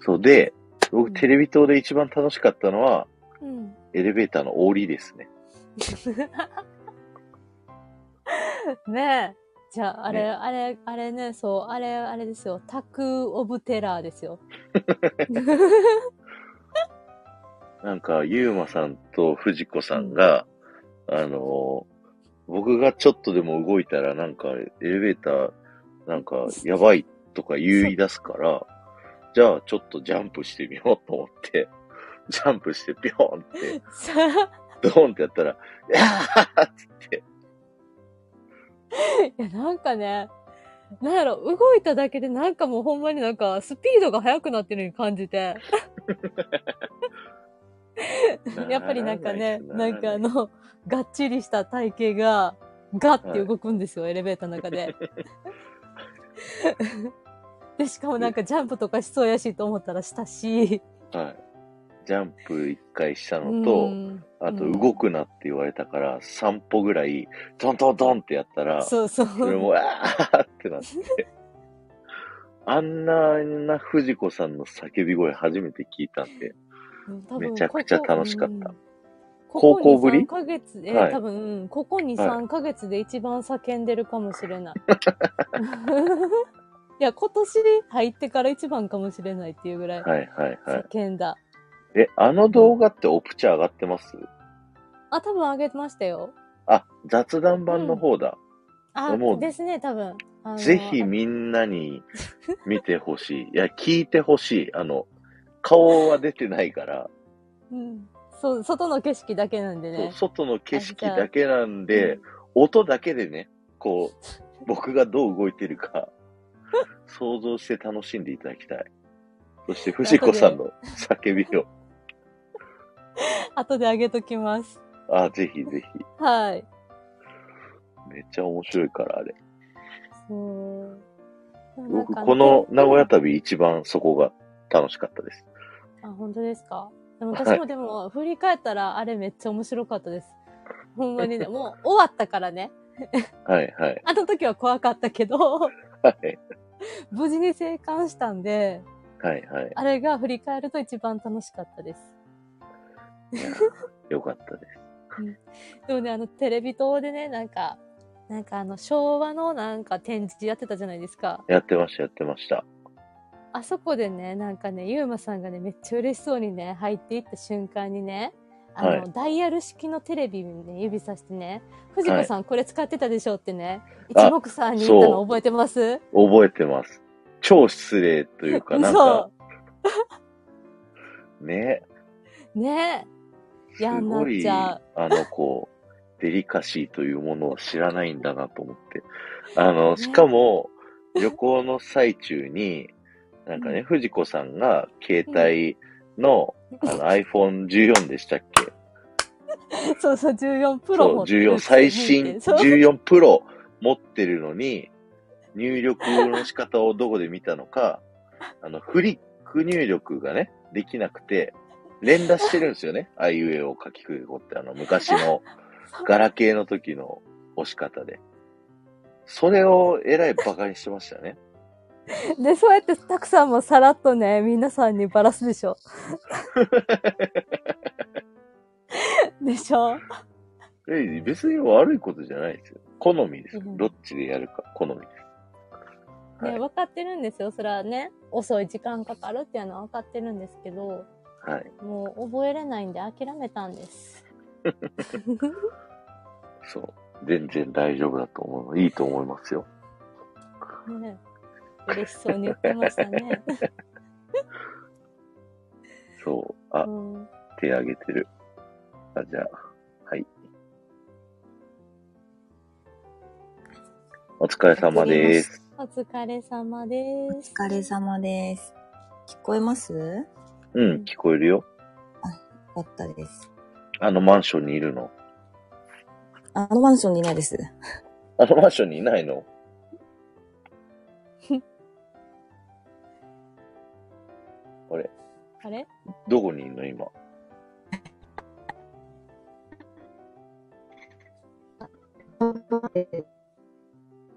そうで、うん 僕テレビ塔で一番楽しかったのは、うん。エレベーターの降りですね。ねえ。じゃあ、あれ、ねあれ、あれね、そう、あれ、あれですよ。タクオブテラーですよ。なんか、ゆうまさんと藤子さんが、あの、僕がちょっとでも動いたら、なんか、エレベーター、なんか、やばいとか言い出すから、じゃあ、ちょっとジャンプしてみようと思って、ジャンプして、ピョーンって、さドーンってやったら、い やーっつって、いや、なんかね、なんやろ、動いただけでなんかもうほんまになんかスピードが速くなってるように感じて。やっぱりなんかね、なんかあの、がっちりした体型が、ガッて動くんですよ、エレベーターの中で。で、しかもなんかジャンプとかしそうやしと思ったらしたし。はい。ジャンプ一回したのと、うんあとうん動くなって言われたから、3歩ぐらい、トントントンってやったら、そうそう。それも、あーってなって。あんな、あんな藤子さんの叫び声初めて聞いたんで、めちゃくちゃ楽しかったこ高こ校ぶり？2、3ヶ月、えーはい多分、うんここ2、はい3ヶ月で一番叫んでるかもしれない。いや、今年入ってから一番かもしれないっていうぐらいはいはいはい。叫んだ。え、あの動画ってオプチャ上がってます？あ、多分あげましたよ。あ、雑談版の方だ。あも、うですね、多分。あのぜひみんなに見てほしい。いや、聞いてほしい。あの、顔は出てないから、うんそう、外の景色だけなんでそうね。外の景色だけなんで、うん音だけでね、こう、僕がどう動いてるか、想像して楽しんでいただきたい。そして、藤子さんの叫びを、後であげときます。あ、ぜひぜひ。はい。めっちゃ面白いから、あれ。そう。僕、かこの名古屋旅一番そこが楽しかったです。あ、本当ですか？でもはい私もでも、振り返ったら、あれめっちゃ面白かったです。ほんまにね、もう終わったからね。はいはい。あの時は怖かったけど、はい 無事に生還したんで、はいはい。あれが振り返ると一番楽しかったです。よかったです。でもね、あの、テレビ塔でね、なんか、なんかあの、昭和のなんか展示やってたじゃないですか。やってました、やってました。あそこでね、なんかね、ゆうまさんがね、めっちゃ嬉しそうにね、入っていった瞬間にね、あの、はいダイヤル式のテレビにね、指さしてね、藤子さんこれ使ってたでしょってね、あ一目散に言ったの覚えてます？覚えてます。超失礼というか、なんか、ね、ね。す嫌になっちゃう。あの子、デリカシーというものを知らないんだなと思って。あの、しかも、旅行の最中に、なんかね、うん。藤子さんが携帯の、あの iPhone14 でしたっけ？そうそう、14プロそう、持ってる14、最新 そう14プロ持ってるのに、入力の仕方をどこで見たのか、あの、フリック入力がね、できなくて、連打してるんですよね。あいうえを書きくごって、あの、昔のガラケーの時の押し方で。それをえらいバカにしてましたね。で、そうやってたくさんもさらっとね、皆さんにバラすでしょ。でしょえ別に悪いことじゃないですよ。好みです。うんどっちでやるか、好みです。はね、い分かってるんですよ。それはね、遅い時間かかるっていうのは分かってるんですけど、はい。もう覚えれないんで諦めたんです。そう。全然大丈夫だと思う。いいと思いますよ。ね、嬉しそうに言ってましたね。そう。あう、ん、手挙げてる。あ、じゃあ、はい。お疲れ様です。お疲れ様です。お疲れ様です。聞こえます？ようん、聞こえるよ。かったです。あのマンションにいるの？あのマンションにいないです。あのマンションにいないの？あれあれ？どこにいんの今？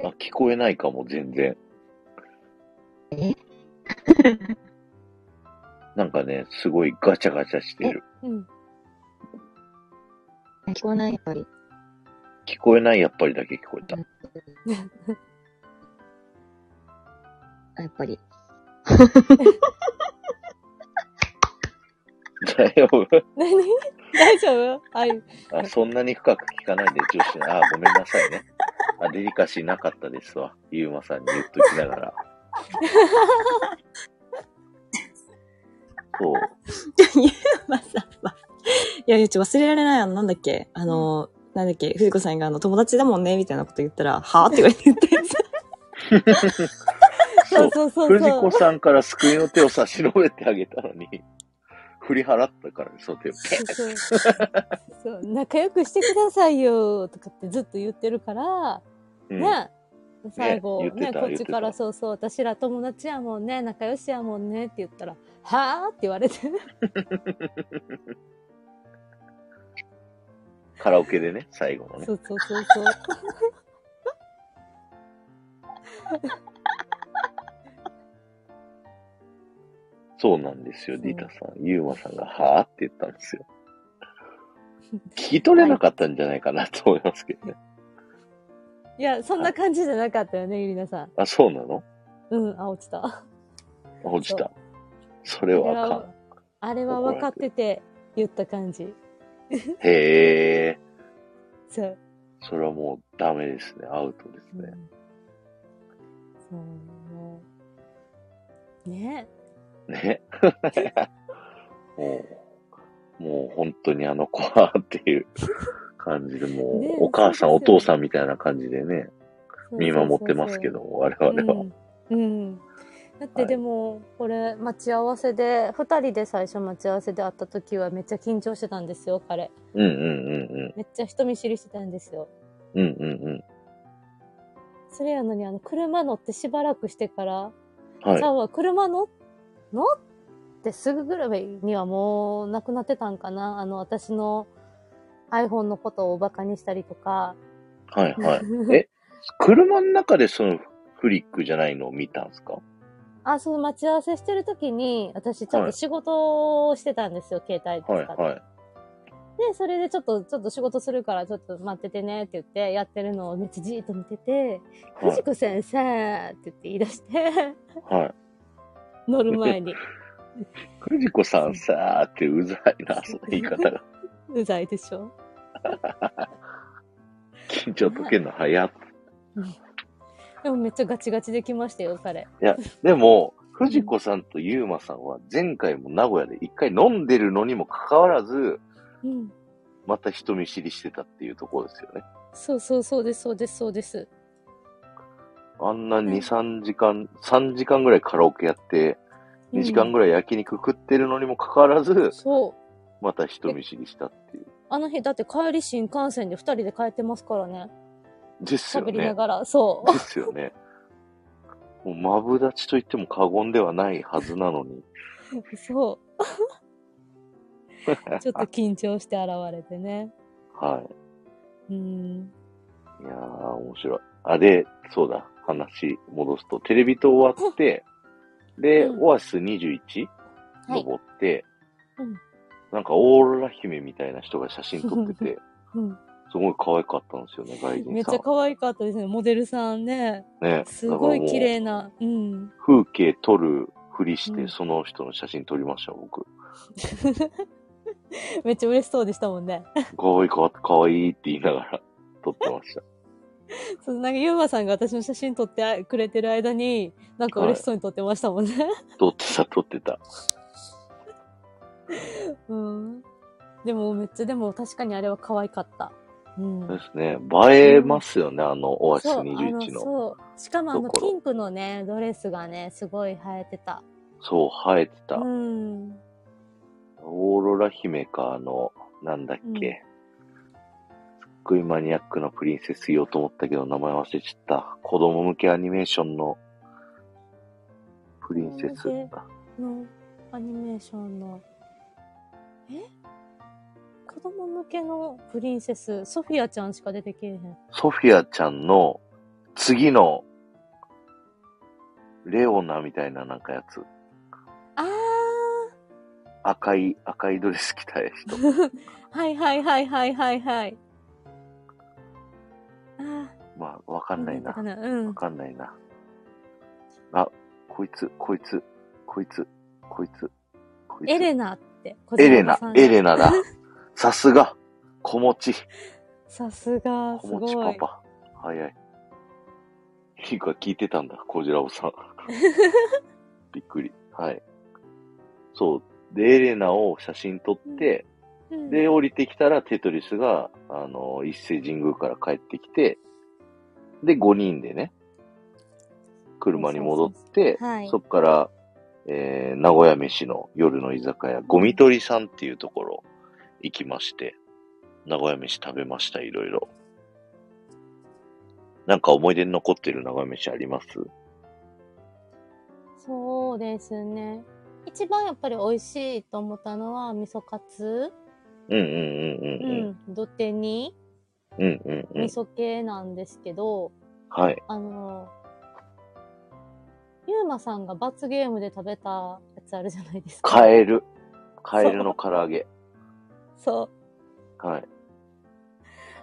あ、聞こえないかも、全然。え？なんかね、すごいガチャガチャしてる。うん。聞こえないやっぱり。聞こえないやっぱりだけ聞こえた。あやっぱり。大丈夫？何？大丈夫？はい。あそんなに深く聞かないで、女子の、あ、ごめんなさいね。あ、デリカシーなかったですわ。ゆうまさんに言っときながら。そう。ゆうまさんは。いや、いやち忘れられないあの、なんだっけ、あの、なんだっけ、藤子さんがあの、友達だもんね、みたいなこと言ったら、はぁって言われて言ったやつ。そうそうそう藤そう。子さんから救いの手を差し伸べてあげたのに、振り払ったからね、その手を。ペッそうそう仲良くしてくださいよとかってずっと言ってるから、うんね。最後、ね、たこっちからそうそう、私ら友達やもんね、仲良しやもんねって言ったら、はぁって言われて。カラオケでね、最後のねそ。うそうそうそう。そうなんですよ、そうリタさん。ユーマさんが、はぁって言ったんですよ。聞き取れなかったんじゃないかなと思いますけどね。いや、そんな感じじゃなかったよね、ゆりなさん。あ、そうなの？うん、あ、落ちた。あ落ちた。それはあかん。あれは分かってて言った感じ。へえ。そう。それはもうダメですね。アウトですね。うんそう、もう。ねね。もう、もう本当にあの子はっていう感じで、もう、ねお母さん、お父さんみたいな感じでね、見守ってますけども、我々は。うん。うん。だってでも、これ、待ち合わせで、二人で最初待ち合わせで会った時はめっちゃ緊張してたんですよ、彼。うんうんうんめっちゃ人見知りしてたんですよ。うん。うんうんうん。それやのに、あの、車乗ってしばらくしてから、はいさ。あは車乗乗ってすぐぐらいにはもうなくなってたんかな？あの、私の iPhone のことをバカにしたりとか。はいはい。え、車の中でそのフリックじゃないのを見たんですか？あ、その待ち合わせしてる時に、私ちょっと仕事をしてたんですよ、携帯使って。はいはい。で、それでちょっと、ちょっと仕事するからちょっと待っててねって言って、やってるのをめっちゃじーっと見てて、はい。藤子先生って言って言い出して、はい。乗る前に。藤子さんさーってうざいな、その言い方が。うざいでしょ？緊張解けるの早っ。でもめっちゃガチガチできましたよ、彼。いや、でも、藤子さんとゆうまさんは前回も名古屋で一回飲んでるのにもかかわらず、うん。また人見知りしてたっていうところですよね。そうそうそうです、そうです、そうです。あんな2、3時間、3時間ぐらいカラオケやって、2時間ぐらい。焼肉食ってるのにもかかわらず、そう。また人見知りしたっていう。あの日、だって帰り新幹線で二人で帰ってますからね。ですよね。喋りながら、そですよね。もう、マブダチと言っても過言ではないはずなのに。う。そう。ちょっと緊張して現れてね。はうん。い。いやー、面白い。あ、で、そうだ、話戻すと、テレビ塔終わって、で、うんオアシス 21? はい。登って、うんなんかオーロラ姫みたいな人が写真撮ってて、うん。すごい可愛かったんですよね、外人さん。めっちゃ可愛かったですね。モデルさんね。ね。すごい綺麗な。うん。う風景撮るふりして、うんその人の写真撮りました、僕。めっちゃ嬉しそうでしたもんね。可愛いかわ、可愛いって言いながら撮ってました。そうなんか、ゆうまさんが私の写真撮ってくれてる間に、なんか嬉しそうに撮ってましたもんね。撮ってた、撮ってた。うん。でも、めっちゃ、でも確かにあれは可愛かった。うん。ですね。映えますよね、あの、オアシスそう、あ21の、の。そう。しかもあの、ピンクのね、ドレスがね、すごい映えてた。そう、生えてた。うん。オーロラ姫か、あの、なんだっけ。すっごいマニアックなプリンセス言おうと思ったけど、名前忘れちゃった。子供向けアニメーションのプリンセス。のアニメーションの、え？子供向けのプリンセス、ソフィアちゃんしか出てけえへん。ソフィアちゃんの次のレオナみたいななんかやつ。あ赤い、赤いドレス着た人。ー はいはいはいはいはいはい。あまあ、わかーんないな。わ。かんないな。あ、こいつ、こいつ、こいつ、こいつ、こいつ。エレナ、って。エレナ、エレナ。ナだ。さすが。子持ち。さすが、す子持ちごい。パパ。早い。いいか聞いてたんだ、コジラボさん。びっくり。はい。そう。で、エレナを写真撮って、うんで、降りてきたらテトリスが、あの、一世神宮から帰ってきて、で、5人でね、車に戻って、はいそっから、えー、名古屋飯の夜の居酒屋、ゴミ取りさんっていうところ行きまして、名古屋飯食べました、いろいろ。なんか思い出に残ってる名古屋飯あります？そうですね。一番やっぱり美味しいと思ったのは、味噌カツうんうんうんううんん。土手にうん。うん。味噌系なんですけど、はい。あの、ゆうまさんが罰ゲームで食べたやつあるじゃないですか。カエル。カエルの唐揚げ。そう。はい。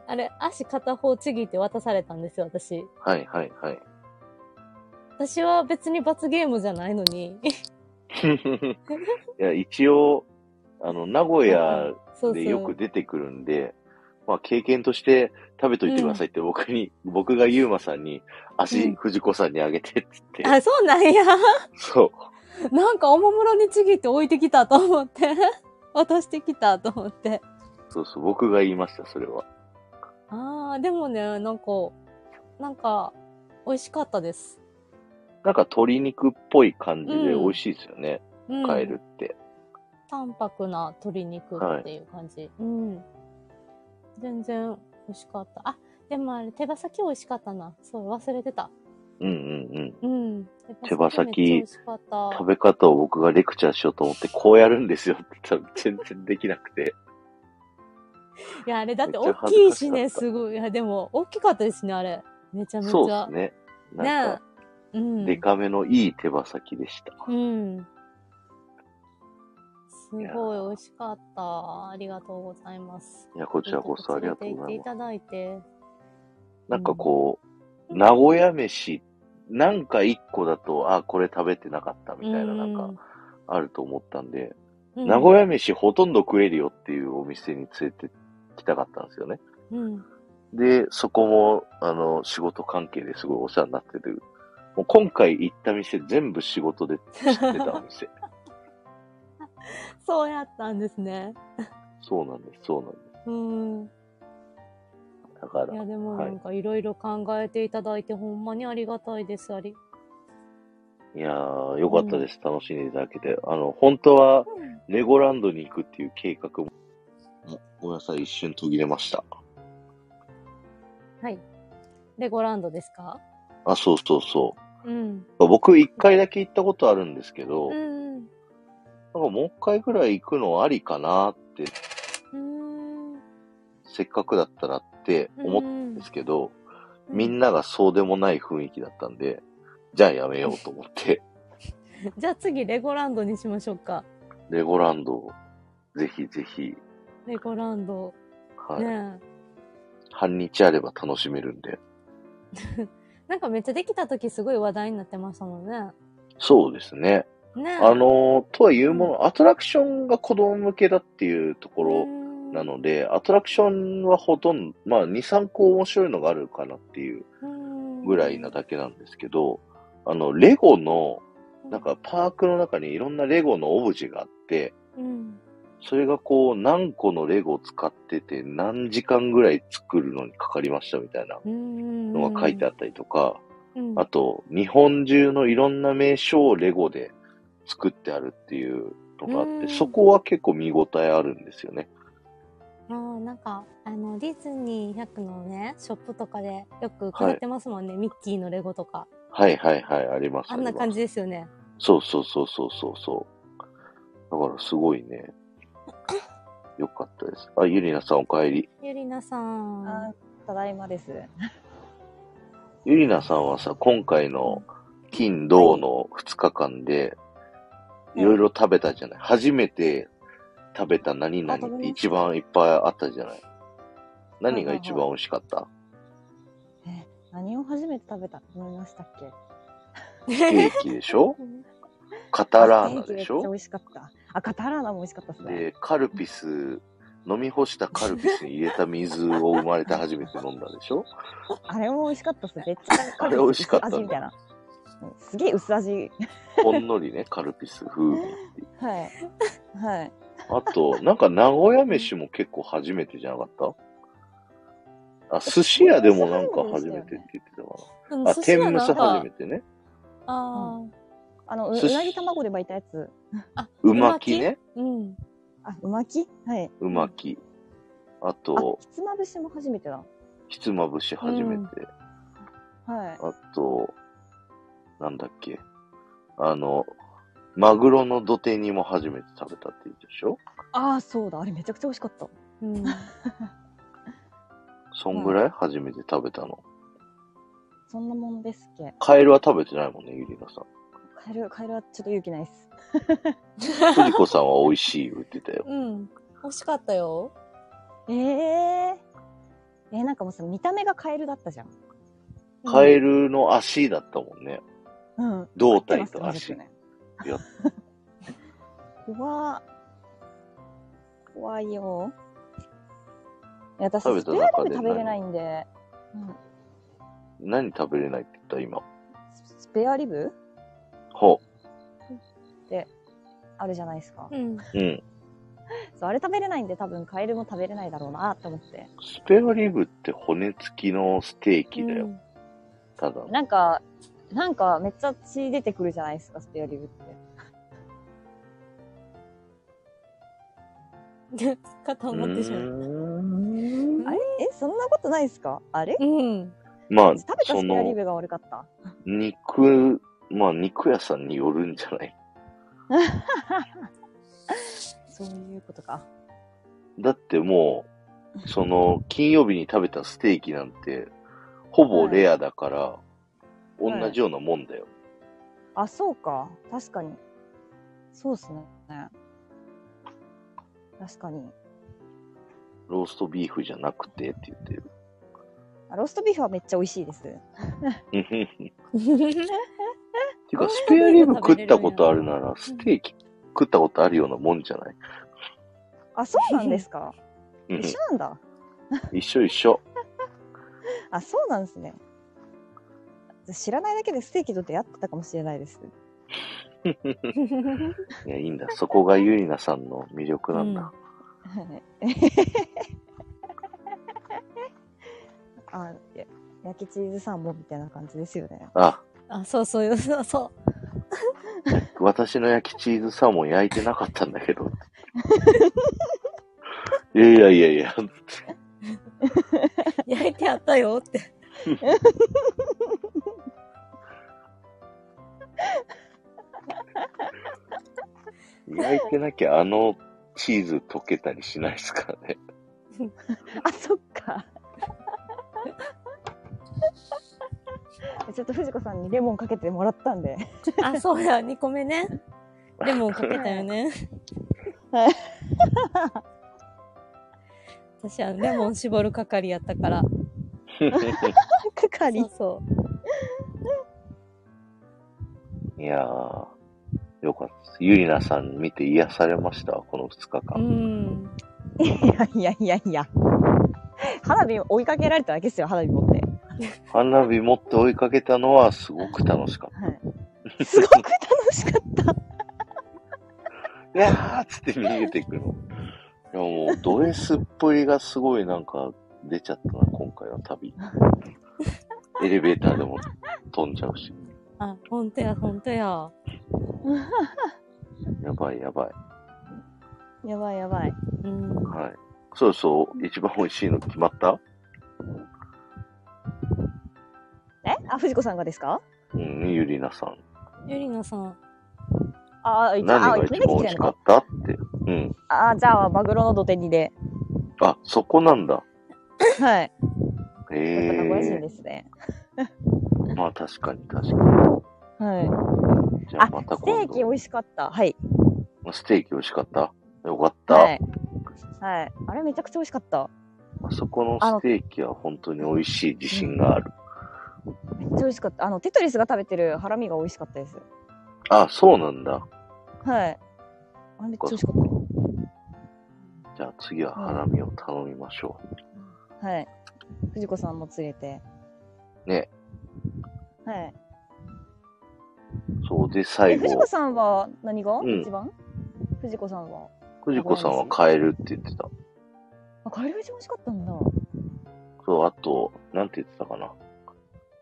あれ、足片方ちぎって渡されたんですよ、私。はいはいはい。私は別に罰ゲームじゃないのに。いや、一応、あの、名古屋そうそう。でよく出てくるんで、まあ経験として食べといてくださいって僕に、僕がゆうまさんにう足ん藤子さんにあげてって言って、あ、そうなんや。そう。なんかおもむろにちぎって置いてきたと思って。渡してきたと思って。そうそう、僕が言いました、それは。ああ、でもね、なんか、なんか、美味しかったです。なんか鶏肉っぽい感じでうん美味しいですよね、うん。カエルって。淡白な鶏肉っていう感じ。うん。全然美味しかった。あ、でもあれ、手羽先美味しかったな。そう、忘れてた。うんうんうん。うん。手羽先。食べ方を僕がレクチャーしようと思って、こうやるんですよって言ったら全然できなくて。いや、あれだって大きいしね、すごい。いや、でも、大きかったですね、あれ。めちゃめちゃ。そうですね。なんか、ねえ。うん。デカめのいい手羽先でした。うん。すごい美味しかった。ありがとうございます。いや、こちらこそありがとうございます。ただいて。なんかこう、名古屋飯、なんか一個だと、あ、これ食べてなかったみたいな、なんか、あると思ったんで、うん、名古屋飯ほとんど食えるよっていうお店に連れてきたかったんですよね。うん。で、そこも、あの、仕事関係ですごいお世話になってる。もう今回行った店全部仕事で知ってたお店。そうやったんですね。そうなんです、そうなんでうん。す。だからい、や、でもはないんかいろいろ考えていただいて、ほんまにありがたいです。あり。いやー、よかったです。楽しんでいただけて。あの、本当は、レゴランドに行くっていう計画も、ごめんなさい、一瞬途切れました。はい。レゴランドですか？あ、そうそうそうん。う。僕一回だけ行ったことあるんですけど、うん。なんかもう一回ぐらい行くのありかなって、うん。せっかくだったらって思ったうんですけど、みんながそうでもない雰囲気だったんで、じゃあやめようと思って、じゃあ次、レゴランドにしましょうか。レゴランドをぜひぜひ、レゴランド。はい、ね半日あれば楽しめるんで。え。なんかめっちゃできた時すごい話題になってましたもんね。そうですね。ねえ。あのーとはいうもの、アトラクションが子供向けだっていうところなので、アトラクションはほとんど、まあ2、3個面白いのがあるかなっていうぐらいなだけなんですけど、あの、レゴの、なんかパークの中にいろんなレゴのオブジェがあって、うん。それがこう何個のレゴを使ってて何時間ぐらい作るのにかかりましたみたいなうん。のが書いてあったりとか、うん。あと日本中のいろんな名所をレゴで作ってあるっていうのがあって、うんそこは結構見応えあるんですよね。あーなんか、あの、ディズニー100のね、ショップとかでよく買ってますもんね。ミッキーのレゴとか。はいはいはい、あります。あんな感じですよね。そうそうそうそうそうそう。だからすごいね。よかったです。あ、ゆりなさんお帰り。ゆりなさん。あただいまです。ゆりなさんはさ、今回の金、土の2日間で、いいろいろ食べたじゃない。初めて食べた何々って一番いっぱいあったじゃない。何が一番美味しかった？え、何を初めて食べたと思いましたっけ？ケーキでしょ？カタラーナでしょ？ケーキめっちゃ美味しかった。あ、カタラーナも美味しかったですね。で、カルピス、飲み干したカルピスに入れた水を生まれて初めて飲んだでしょ？あれも美味しかったっす。めっちゃあれ美味しかった味みたいな。うんすげえ薄味。ほんのりね、カルピス風味っていう。はい。はい。あと、なんか名古屋飯も結構初めてじゃなかった？あ、寿司屋でもなんか初めてって言ってたかうんな。あ、天むす初めてね。ああの、ううなぎ卵で巻いたやつ。あ。あ、うまきね。うん。あ、うまき？はい。うまき。ああと、、ひつまぶしも初めてだ。ひつまぶし初めて。はい。あと、なんだっけ？あの、マグロの土手煮も初めて食べたって言ったでしょ？ああ、そうだ。あれめちゃくちゃ美味しかった。うん。そんぐらい？初めて食べたの。そんなもんですっけ？カエルは食べてないもんね、ゆりなさん。カエル、カエルはちょっと勇気ないっす。藤子さんは美味しい言ってたよ。うん。美味しかったよ。ええー。えー、なんかもうさ、見た目がカエルだったじゃん。カエルの足だったもんね。うん。胴体と足。ね 怖怖いよ。いや私、スペアリブ食べれないんで、うん、何食べれないって言った？今。スペアリブ？ほあるじゃないですか。うん。う。うん。そう、あれ食べれないんで多分カエルも食べれないだろうなと思って。スペアリブって骨付きのステーキだよ。うんただの。なんか、なんかめっちゃ血出てくるじゃないですか、スペアリブって。で、固まってしまう。うあれ？え、そんなことないですか？あれ？うん。まあ食べ、たそスペアリの、ブが悪かった。肉、まあ、肉屋さんによるんじゃない？そういうことか。だってもう、その、金曜日に食べたステーキなんて、ほぼレアだから、同じようなもんだよ。あ、そうか。確かに。そうっすね。確かに。ローストビーフじゃなくてって言ってる。あローストビーフはめっちゃ美味しいです。ていうか、スペアリブ食ったことあるなら、ステーキ食ったことあるようなもんじゃない？あ、そうなんですかうん一緒なんだ。一緒一緒。あ、そうなんですね。知らないだけでステーキと出会ってたかもしれないです。いや、いいんだ。そこがゆりなさんの魅力なんだ。はいあ、や焼きチーズサーモンみたいな感じですよね。あ、あ、そうそう、そうそ私の焼きチーズサーモン焼いてなかったんだけど。いやいやいやいや、う。焼いてあったよって。焼いてなきゃあのチーズ溶けたりしないですからね。あ、そっか。ちょっと藤子さんにレモンかけてもらったんで。あ、そうや、2個目ね。レモンかけたよね。はい私はレモン絞る係やったから。係そうそいやー、よかったです。ゆりなさん見て癒されました、この2日う。う間。ん。いやいやいやいや。花火追いかけられただけですよ、花火持って。花火持って追いかけたのはすごく楽しかっはい。すごく楽しかった。た。いやーっつって逃げていくの。いやもう、ド S っぷりがすごいなんか出ちゃったな、今回の旅。エレベーターでも飛んじゃうし。あ、ほんとや、ほんとや。やばいやばい。やばいやばい。うん。はい。そうそう、一番美味しいの決まった？え？あ、藤子さんがですか？うん、ゆりなさん。ゆりなさん。あ、一何があ、一番美味しか。ったって？うん。あ、じゃあ、マグロの土手煮で。あ、そこなんだ。はい。へ名古屋人えですね。ー。まあ確かに確かはい。に。じゃああ、またステ。ーキ美味しかった。はい。ステーキ美味しかった？よかった。はい。はい。あれめちゃくちゃ美味しかった。あそこのステーキは本当に美味しい自信がある。めっちゃ美味しかった。あの、テトリスが食べてるハラミが美味しかったです。あ、そうなんだ。はい。あれめっちゃ美味しかっじゃあ次は花見を頼みましょた。はい。藤子さんも連れて。う。ね。はい。そうで、え、最後藤子、さんは何が、うん一番？藤子さんは？藤子さんはカエルって言ってた。あ、カレーが一番美味しかったんだ。そう、あと、なんて言ってたかな。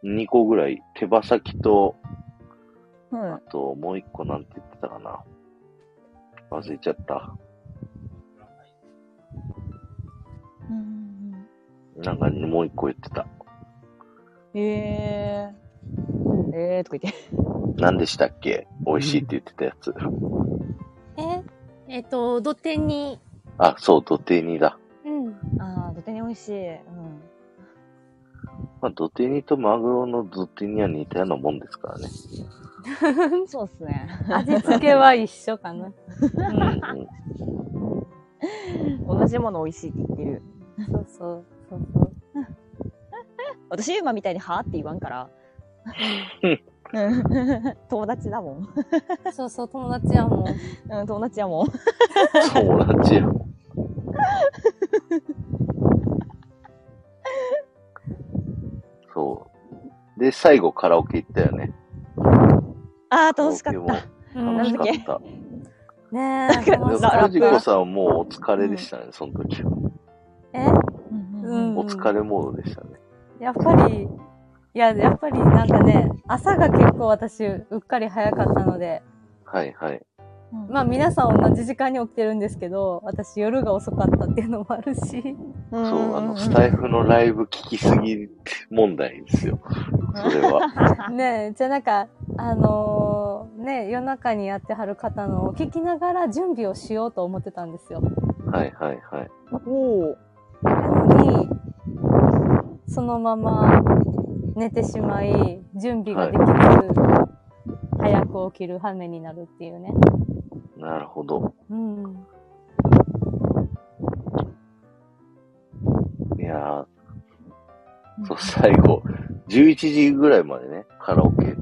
2個ぐらい、手羽先と、はいあ。と、もう1個なんて言ってたかな。忘れちゃった。うんなんかもう1個言ってた。うん。えー。えーとか言って。何でしたっけ？美味しいって言ってたやつ。え？えっ、と、土手に、あ、そう、土手煮だ。うん。あー、土手に美味しい。うん。まあ、土手煮とマグロの土手煮は似たようなもんですからね。そうっすね。味付けは一緒かな。うんうん 同じもの美味しいって言ってる。そうそう。そうそう。私、ユーマみたいにはーって言わんから。友達だもん。そうそう、友達やもん。うん、友達やもん。友達や。そう。で、最後カラオケ行ったよね。あー、楽しかった。楽しかった。ねえ、でも、楽しかっ藤子さんはもうお疲れでしたね、その時は。た。えうんうんお疲れモードでしたね。やっぱり、いや、やっぱりなんかね、朝が結構私、うっかり早かったので、はいはい。まあ皆さん同じ時間に起きてるんですけど、私夜が遅かったっていうのもあるし、うんそう、あの、スタイフのライブ聞きすぎ問題ですよ。それは。ねえ、じゃあなんか、あのーね、夜中にやってはる方のを聞きながら準備をしようと思ってたんですよ。はいはいはい。おー。なのに、そのまま寝てしまい、準備ができず、早く起きる羽目になるっていうね。なるほど。うん。いやー、そう、最後、11時ぐらいまでね、カラオケって、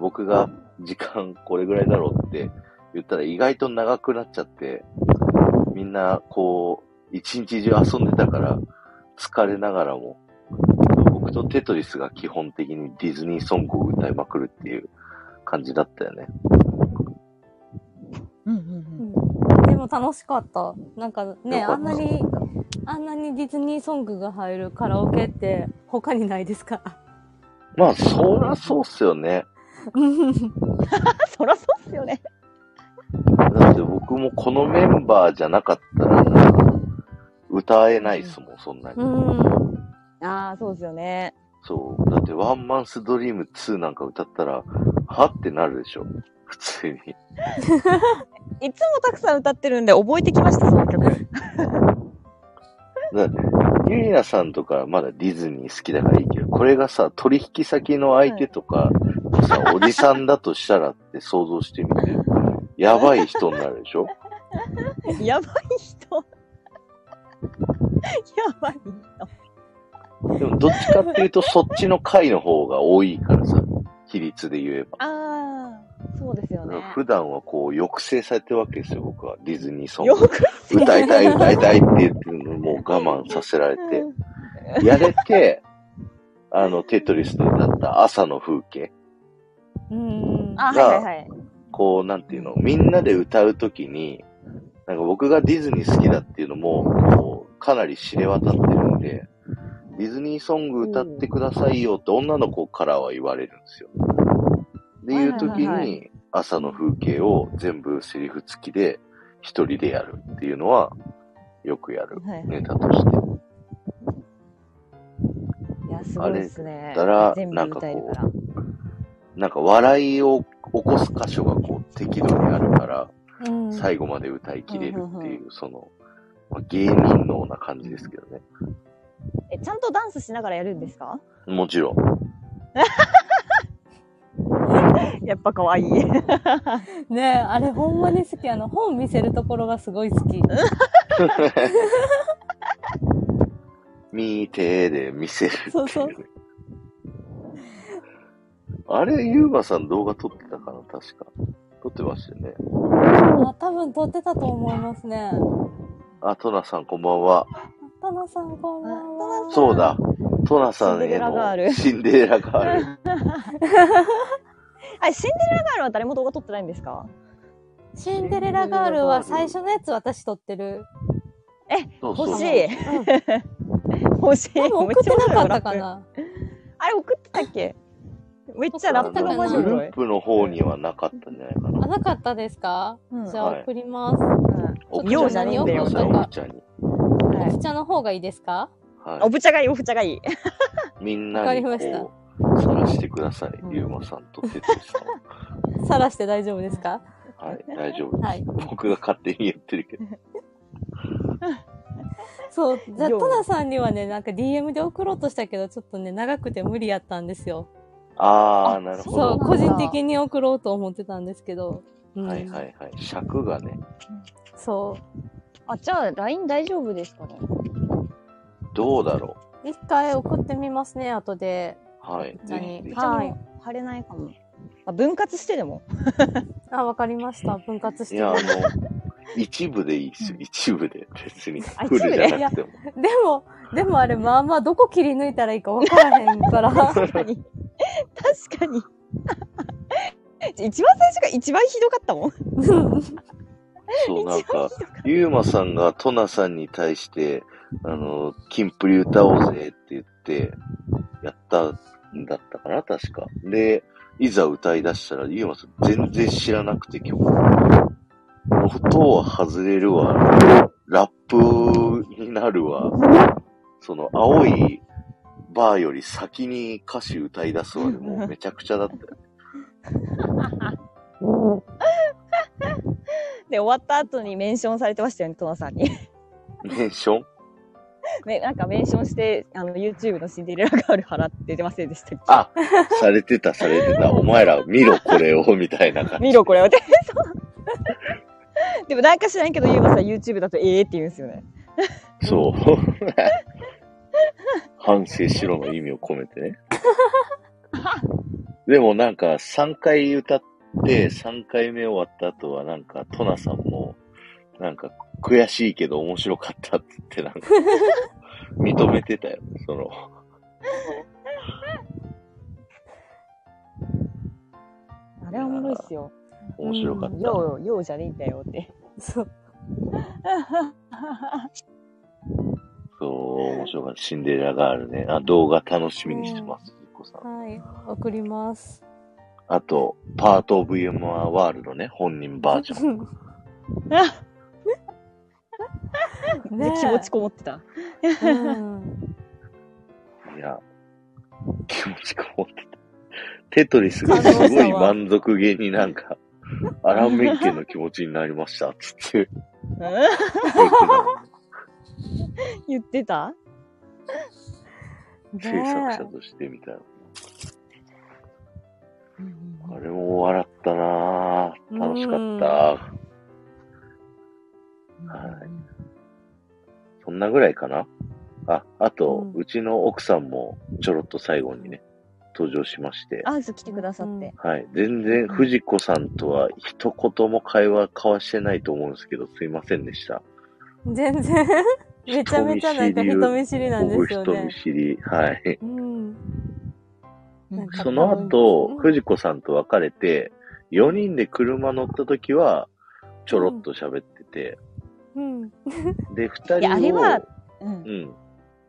僕が時間これぐらいだろうって言ったら意外と長くなっちゃって、みんなこう、一日中遊んでたから、疲れながらも、僕とテトリスが基本的にディズニーソングを歌いまくるっていう感じだったよね。うんうんうんでも楽しかった。なんかね、よかあんなに、あんなにディズニーソングが入るカラオケって他にないですか？まあ、そらそうっすよね。うん。そらそうっすよね。だって僕もこのメンバーじゃなかったらなんか、歌えないっすもん、そんなに。うん。ああ、そうですよね。そう。だってワンマンスドリーム2なんか歌ったら、はってなるでしょ。普通に。いつもたくさん歌ってるんで覚えてきました、その曲。だゆりなさんとかまだディズニー好きだからいいけど、これがさ、取引先の相手とか、さ、おじさんだとしたらって想像してみて、やばい人になるでしょ やばい人。やばい人。でもどっちかっていうと、そっちの回の方が多いからさ、比率で言えば。ああ、そうですよね。普段はこう、抑制されてるわけですよ、僕は。ディズニーソンよグ。く歌いたい、歌いたいって言ってるのをもう我慢させられて、やれて、あの、テトリスで歌った朝の風景。うん。あ、はいはいはい。こう、なんていうの、みんなで歌うときに、なんか僕がディズニー好きだっていうのも、こう、かなり知れ渡ってるんで、ディズニーソング歌ってくださいよって女の子からは言われるんですよ。で、いうときはいはいはいに、朝の風景を全部セリフ付きで一人でやるっていうのは、よくやるはいネタとして。いや、すごいですね。あれだらなんかこう。なんか笑いを起こす箇所がこう適度にあるから、うん。最後まで歌い切れるってうんいう、その、まあ、芸人能な感じですけどね。え、ちゃんとダンスしながらやるんですか？もちろん。やっぱ可愛い。ねえ、あれほんまに好き。あの、本見せるところがすごい好き。見てで見せるっていう、ね。そうそうあれ、ゆうまさん動画撮ってたかな確か。撮ってましたよね。あ、多分撮ってたと思いますね。あ、トナさんこんばんは。トナさんこんばんは。そうだ。トナさんへシンデレラガーのルシンデレラガール。あ、シンデレラガールは誰も動画撮ってないんですか？シンデレラガールは最初のやつ私撮ってる。そうそう欲しい。うん。欲しい。送ってなかったかな。あれ送ってたっけ？めっちゃラップのマジグルー。プの方にはなかったんじゃないかあ、な。なかったですか？うんじゃあはい送ります。おようじゃんだよトナさんお茶に。うんはいお茶の方がいいですか？はおぶちゃがいい、おぶちゃがいい。い。みんなにわかりましたこう、晒してください。うんゆうまさんとてつさん。さらして大丈夫ですか？はい、大丈夫です。はい僕が勝手に言ってるけど。そう。じゃあ、トナさんにはね、なんか DM で送ろうとしたけど、ちょっとね、長くて無理やったんですよ。あー、あなるほそう、ど。個人的に送ろうと思ってたんですけど。うんはいはいはい。尺がね、そう。あ、じゃあ LINE 大丈夫ですかね？どうだろ一回送ってみますね、後で。う。はい。ぜひぜひ。はい貼れないかも。あ、分割してでも。あ、わかりました。分割して。いや、あの、一部でいいっすよ。一部で。別に。あフルじゃなくても。でも、でもあれ、まあまあ、どこ切り抜いたらいいかわからへんから。確かに。確かに。一番最初が一番ひどかったもん。そう、なんか、ゆうまさんがトナさんに対して、あの、キンプリ歌おうぜって言って、やったんだったかな、確か。で、いざ歌い出したら、ゆうまさん全然知らなくて曲。音は外れるわ。ラップになるわ。その、青いバーより先に歌詞歌い出すわで もうめちゃくちゃだったよ。で、終わった後にメンションされてましたよね、トナさんに。メンション？ね、なんかメンションして、あの、YouTube のシンデレラガール払って出ませんでしたっけ？あ、されてた、されてた。お前ら見ろ、これを、みたいな感じ。見ろ、これを。でそうでもなんか知らんけど、ゆうまさん YouTube だとええって言うんですよね。そう。反省しろの意味を込めてね。でもなんか3回歌って3回目終わった後はなんかトナさんもなんか悔しいけど面白かったって言ってなんか 認めてたよ。その、あれはおもろいっすよ。面白かった。よう、ようじゃねえんだよって。そう。そう、面白かった。シンデレラガールね。あ、動画楽しみにしてます。ゆっこさんはい。送ります。あと、パートオブユーマーワールドね。本人バージョン。ねえ気持ちこもってた。うん。いや、気持ちこもってた。テトリスがすごい満足げになんか、アランメッケの気持ちになりました、つって言ってた？制作者としてみたいな。あれも笑ったなぁ。楽しかった。はいそんなぐらいかなあ、あと、うんうちの奥さんもちょろっと最後にね、登場しまして。あ、来てくださって。はい。全然、藤子さんとは一言も会話交わしてないと思うんですけど、すいませんでした。全然、めちゃめちゃなんか人見知りなんですよね僕人見。知り。はい。うん。その後、うん藤子さんと別れて、4人で車乗った時は、ちょろっと喋ってて、うん。で、2人を、いや、あれは、うん。いうん。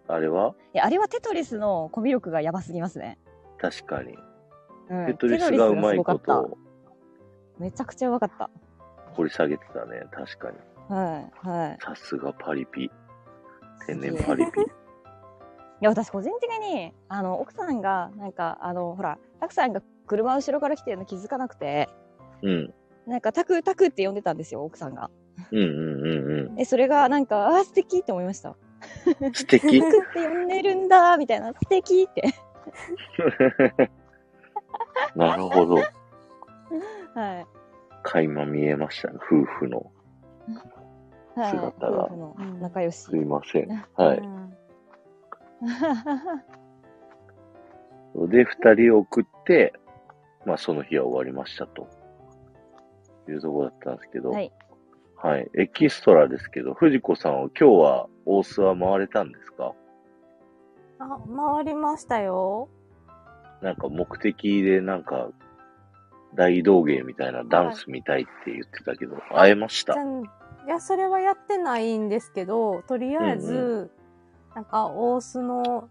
あれは？や、あれはテトリスのコミュ力がやばすぎますね。確かに。うんテトリスがうまいことをめちゃくちゃうまかった。掘り下げてたね。確かに。はい、はい。さすがパリピ。天然パリピ。いや、私個人的に、あの、奥さんが、なんか、あの、ほら、たくさんが車後ろから来てるの気づかなくて、うん。なんか、タクタクって呼んでたんですよ、奥さんが。うんうんうんえ、それが、なんか、あー、素敵って思いました。うん。素敵タクって呼んでるんだ、みたいな、素敵って。なるほど。はい。垣間見えましたね。夫婦の。はい。姿が夫婦の仲良しす。いません。はい。で、二人送って、まあその日は終わりましたと。いうところだったんですけど、はい。はい。エキストラですけど、藤子さんは今日は大須は回れたんですか？あ、回りましたよ。なんか目的でなんか、大道芸みたいなダンス見たいって言ってたけど、会えました？いや、それはやってないんですけど、とりあえず、うんなんか、大須の、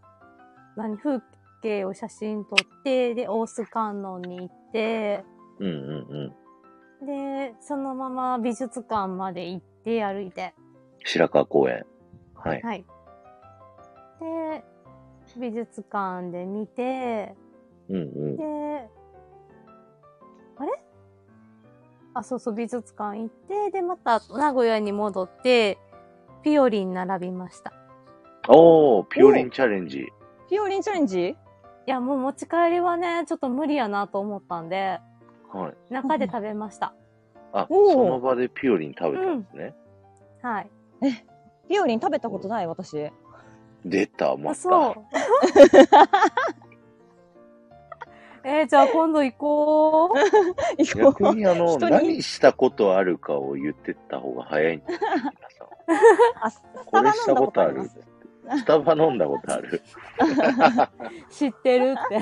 何、風景を写真撮って、で、大須観音に行って、うんうんうん。で、そのまま美術館まで行って、歩いて。白川公園。はい。はい。で、美術館で見て、うんうん。で、あれ？あ、そうそう、美術館行って、で、また名古屋に戻って、ピオリン並びました。おー、ピオリンチャレンジ。ピオリンチャレンジ？いや、もう持ち帰りはね、ちょっと無理やなと思ったんで、はい。中で食べました。あ、その場でピオリン食べたんですね。はい。ピオリン食べたことない？私。出た、まあ、た。そう。えー、じゃあ今度行こう。行こう逆にあの、何したことあるかを言ってった方が早いんですよ、皆さん。これしたことある？スタバ飲んだことある。知ってるって。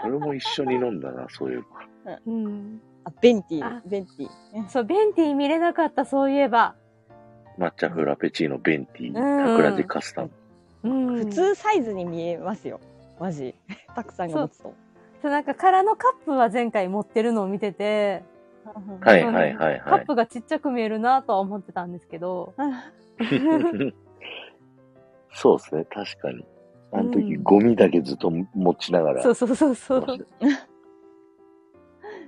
それも一緒に飲んだな、そういえば。うん。あ、ベンティあー、ベンティー。そう、ベンティ見れなかった、そういえば。抹茶フラペチーノ、ベンティー、うん桜地カスタム。うん。普通サイズに見えますよ。マジ。たくさんが持つと。そう、なんか空のカップは前回持ってるのを見てて、はいはいはいカはい。ップがちっちゃく見えるなとは思ってたんですけど、そうですね、確かに。あの時、うんゴミだけずっと持ちながら。そうそうそうそう。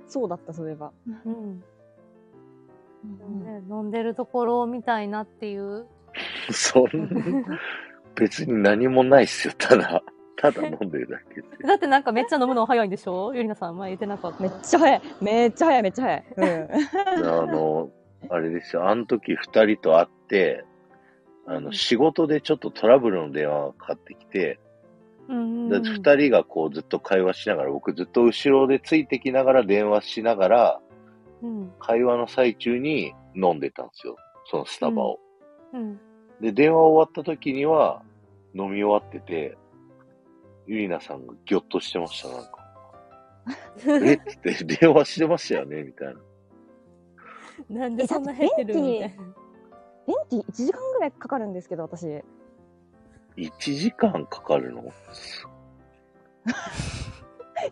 そうだった、そういえば。うんね飲んでるところを見たいなっていう。そんな、別に何もないっすよ、ただ。ただ飲んでるだけで。だってなんかめっちゃ飲むの早いんでしょ？ゆりなさん前言ってなかった。めっちゃ早い。めっちゃ早い、めっちゃ早い。うん。あの、あれですよ、あの時二人と会って、あの、仕事でちょっとトラブルの電話がかかってきて、うんで二人がこうずっと会話しながら、僕ずっと後ろでついてきながら電話しながら、うん。会話の最中に飲んでたんですよ。そのスタバを。うん。で、電話終わった時には飲み終わってて、ゆりなさんがギョッとしてました、なんか。えっつって、電話してましたよねみたいな。なんでそんな減ってるみたいな。ベンティー1時間ぐらいかかるんですけど、私。1時間かかるの？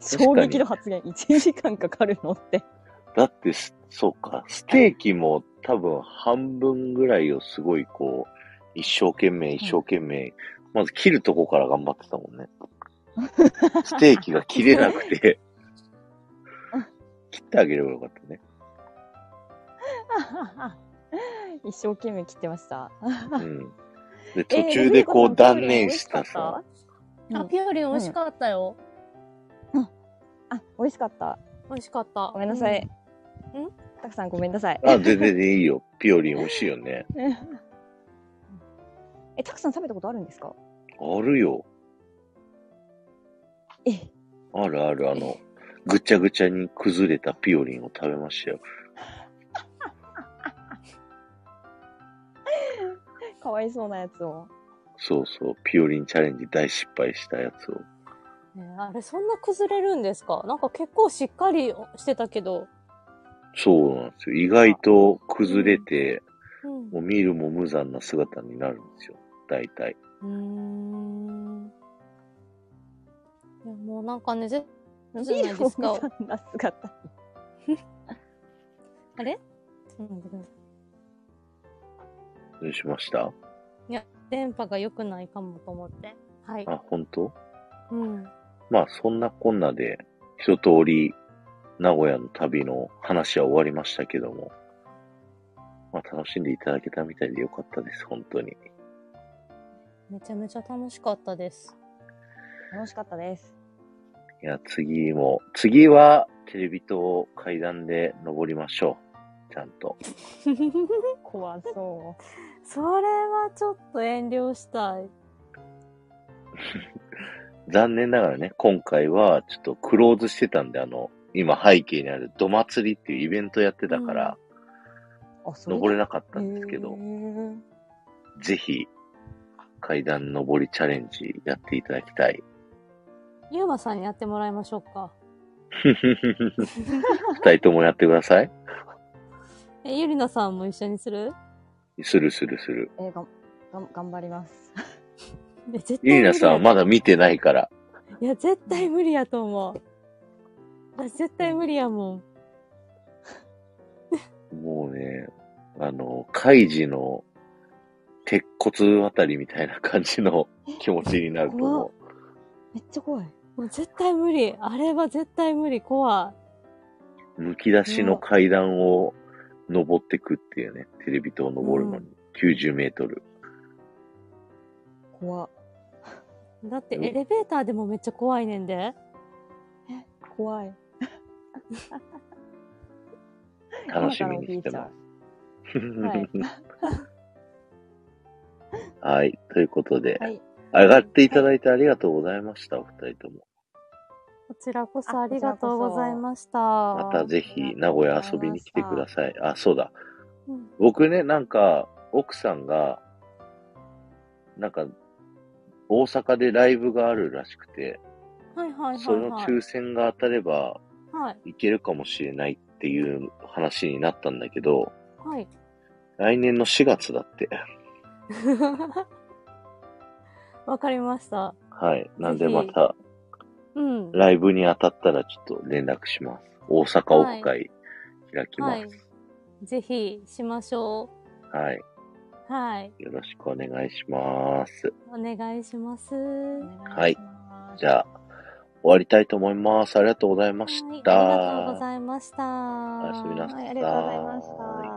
衝撃の発言。1時間かかるのって。だってす、そうか、ステーキも多分半分ぐらいをすごいこう、一生懸命一生懸命、まず切るとこから頑張ってたもんね。ステーキが切れなくて、切ってあげればよかったね。一生懸命切ってました。うん。で、途中でこう断念したさ、あ、ピオリン美味しかったよ。あ、美味しかった。美味しかった。ごめんなさい。うんん？たくさんごめんなさい。あ、全然いいよ。ピオリン美味しいよね。え、たくさん食べたことあるんですか？あるよ。え、あるある、あの、ぐちゃぐちゃに崩れたピオリンを食べましたよ。かわいそうなやつを。そうそう、ピオリンチャレンジ大失敗したやつを。ねあれ、そんな崩れるんですか？なんか結構しっかりしてたけど。そうなんですよ。意外と崩れて、うん。もう見るも無残な姿になるんですよ。大体。うーん。いや、もうなんかね、ぜ、じゃないですか。あれ？うん、どうしました電波が良くないかもと思って。はい。あ、本当？うん。まあ、そんなこんなで、一通り、名古屋の旅の話は終わりましたけども、まあ、楽しんでいただけたみたいでよかったです、本当に。めちゃめちゃ楽しかったです。楽しかったです。いや、次も、次は、テレビ塔階段で登りましょう。ちゃんと。怖そそれはちょっと遠慮したい。残念ながらね、今回はちょっとクローズしてたんで、あの、今背景にある土祭りっていうイベントやってたから、あ、それ登れなかったんですけど、ぜひ、階段登りチャレンジやっていただきたい。ゆうまさんにやってもらいましょうか。二人ともやってください。え、ゆりなさんも一緒にする？するするする。えーがんがん頑張ります。え絶対ゆりなさんはまだ見てないから。やいや、絶対無理やと思う。私絶対無理やもん。もうね、あの、カイジの鉄骨渡りみたいな感じの気持ちになると思めっちゃ怖い。もう絶対無理。あれは絶対無理。怖う。むき出しの階段を登ってくっていうね、テレビ塔を登るのに90メートル。怖い。だってうんエレベーターでもめっちゃ怖いねんで。怖い。楽しみにしてます。はい はい。ということで、はい。上がっていただいてありがとうございました、お二人とも。こちらこそあありがとうございました。またぜひ名古屋遊びに来てください。あ、そうだ。うん僕ね、なんか、奥さんが、なんか、大阪でライブがあるらしくて、はいはいはい、そのはい。抽選が当たればはい。いけるかもしれないっていう話になったんだけど、はい。来年の4月だって。わかりました。はい。なんでまた、うん。ライブに当たったらちょっと連絡します。大阪オフ会開きます。はい。ぜひしましょはい。う。はい。よろしくお願いします。お願いします。はいじゃあ、終わりたいと思います。ありがとうございました。はい、ありがとうございました。おやすみなさい。はいありがとうございました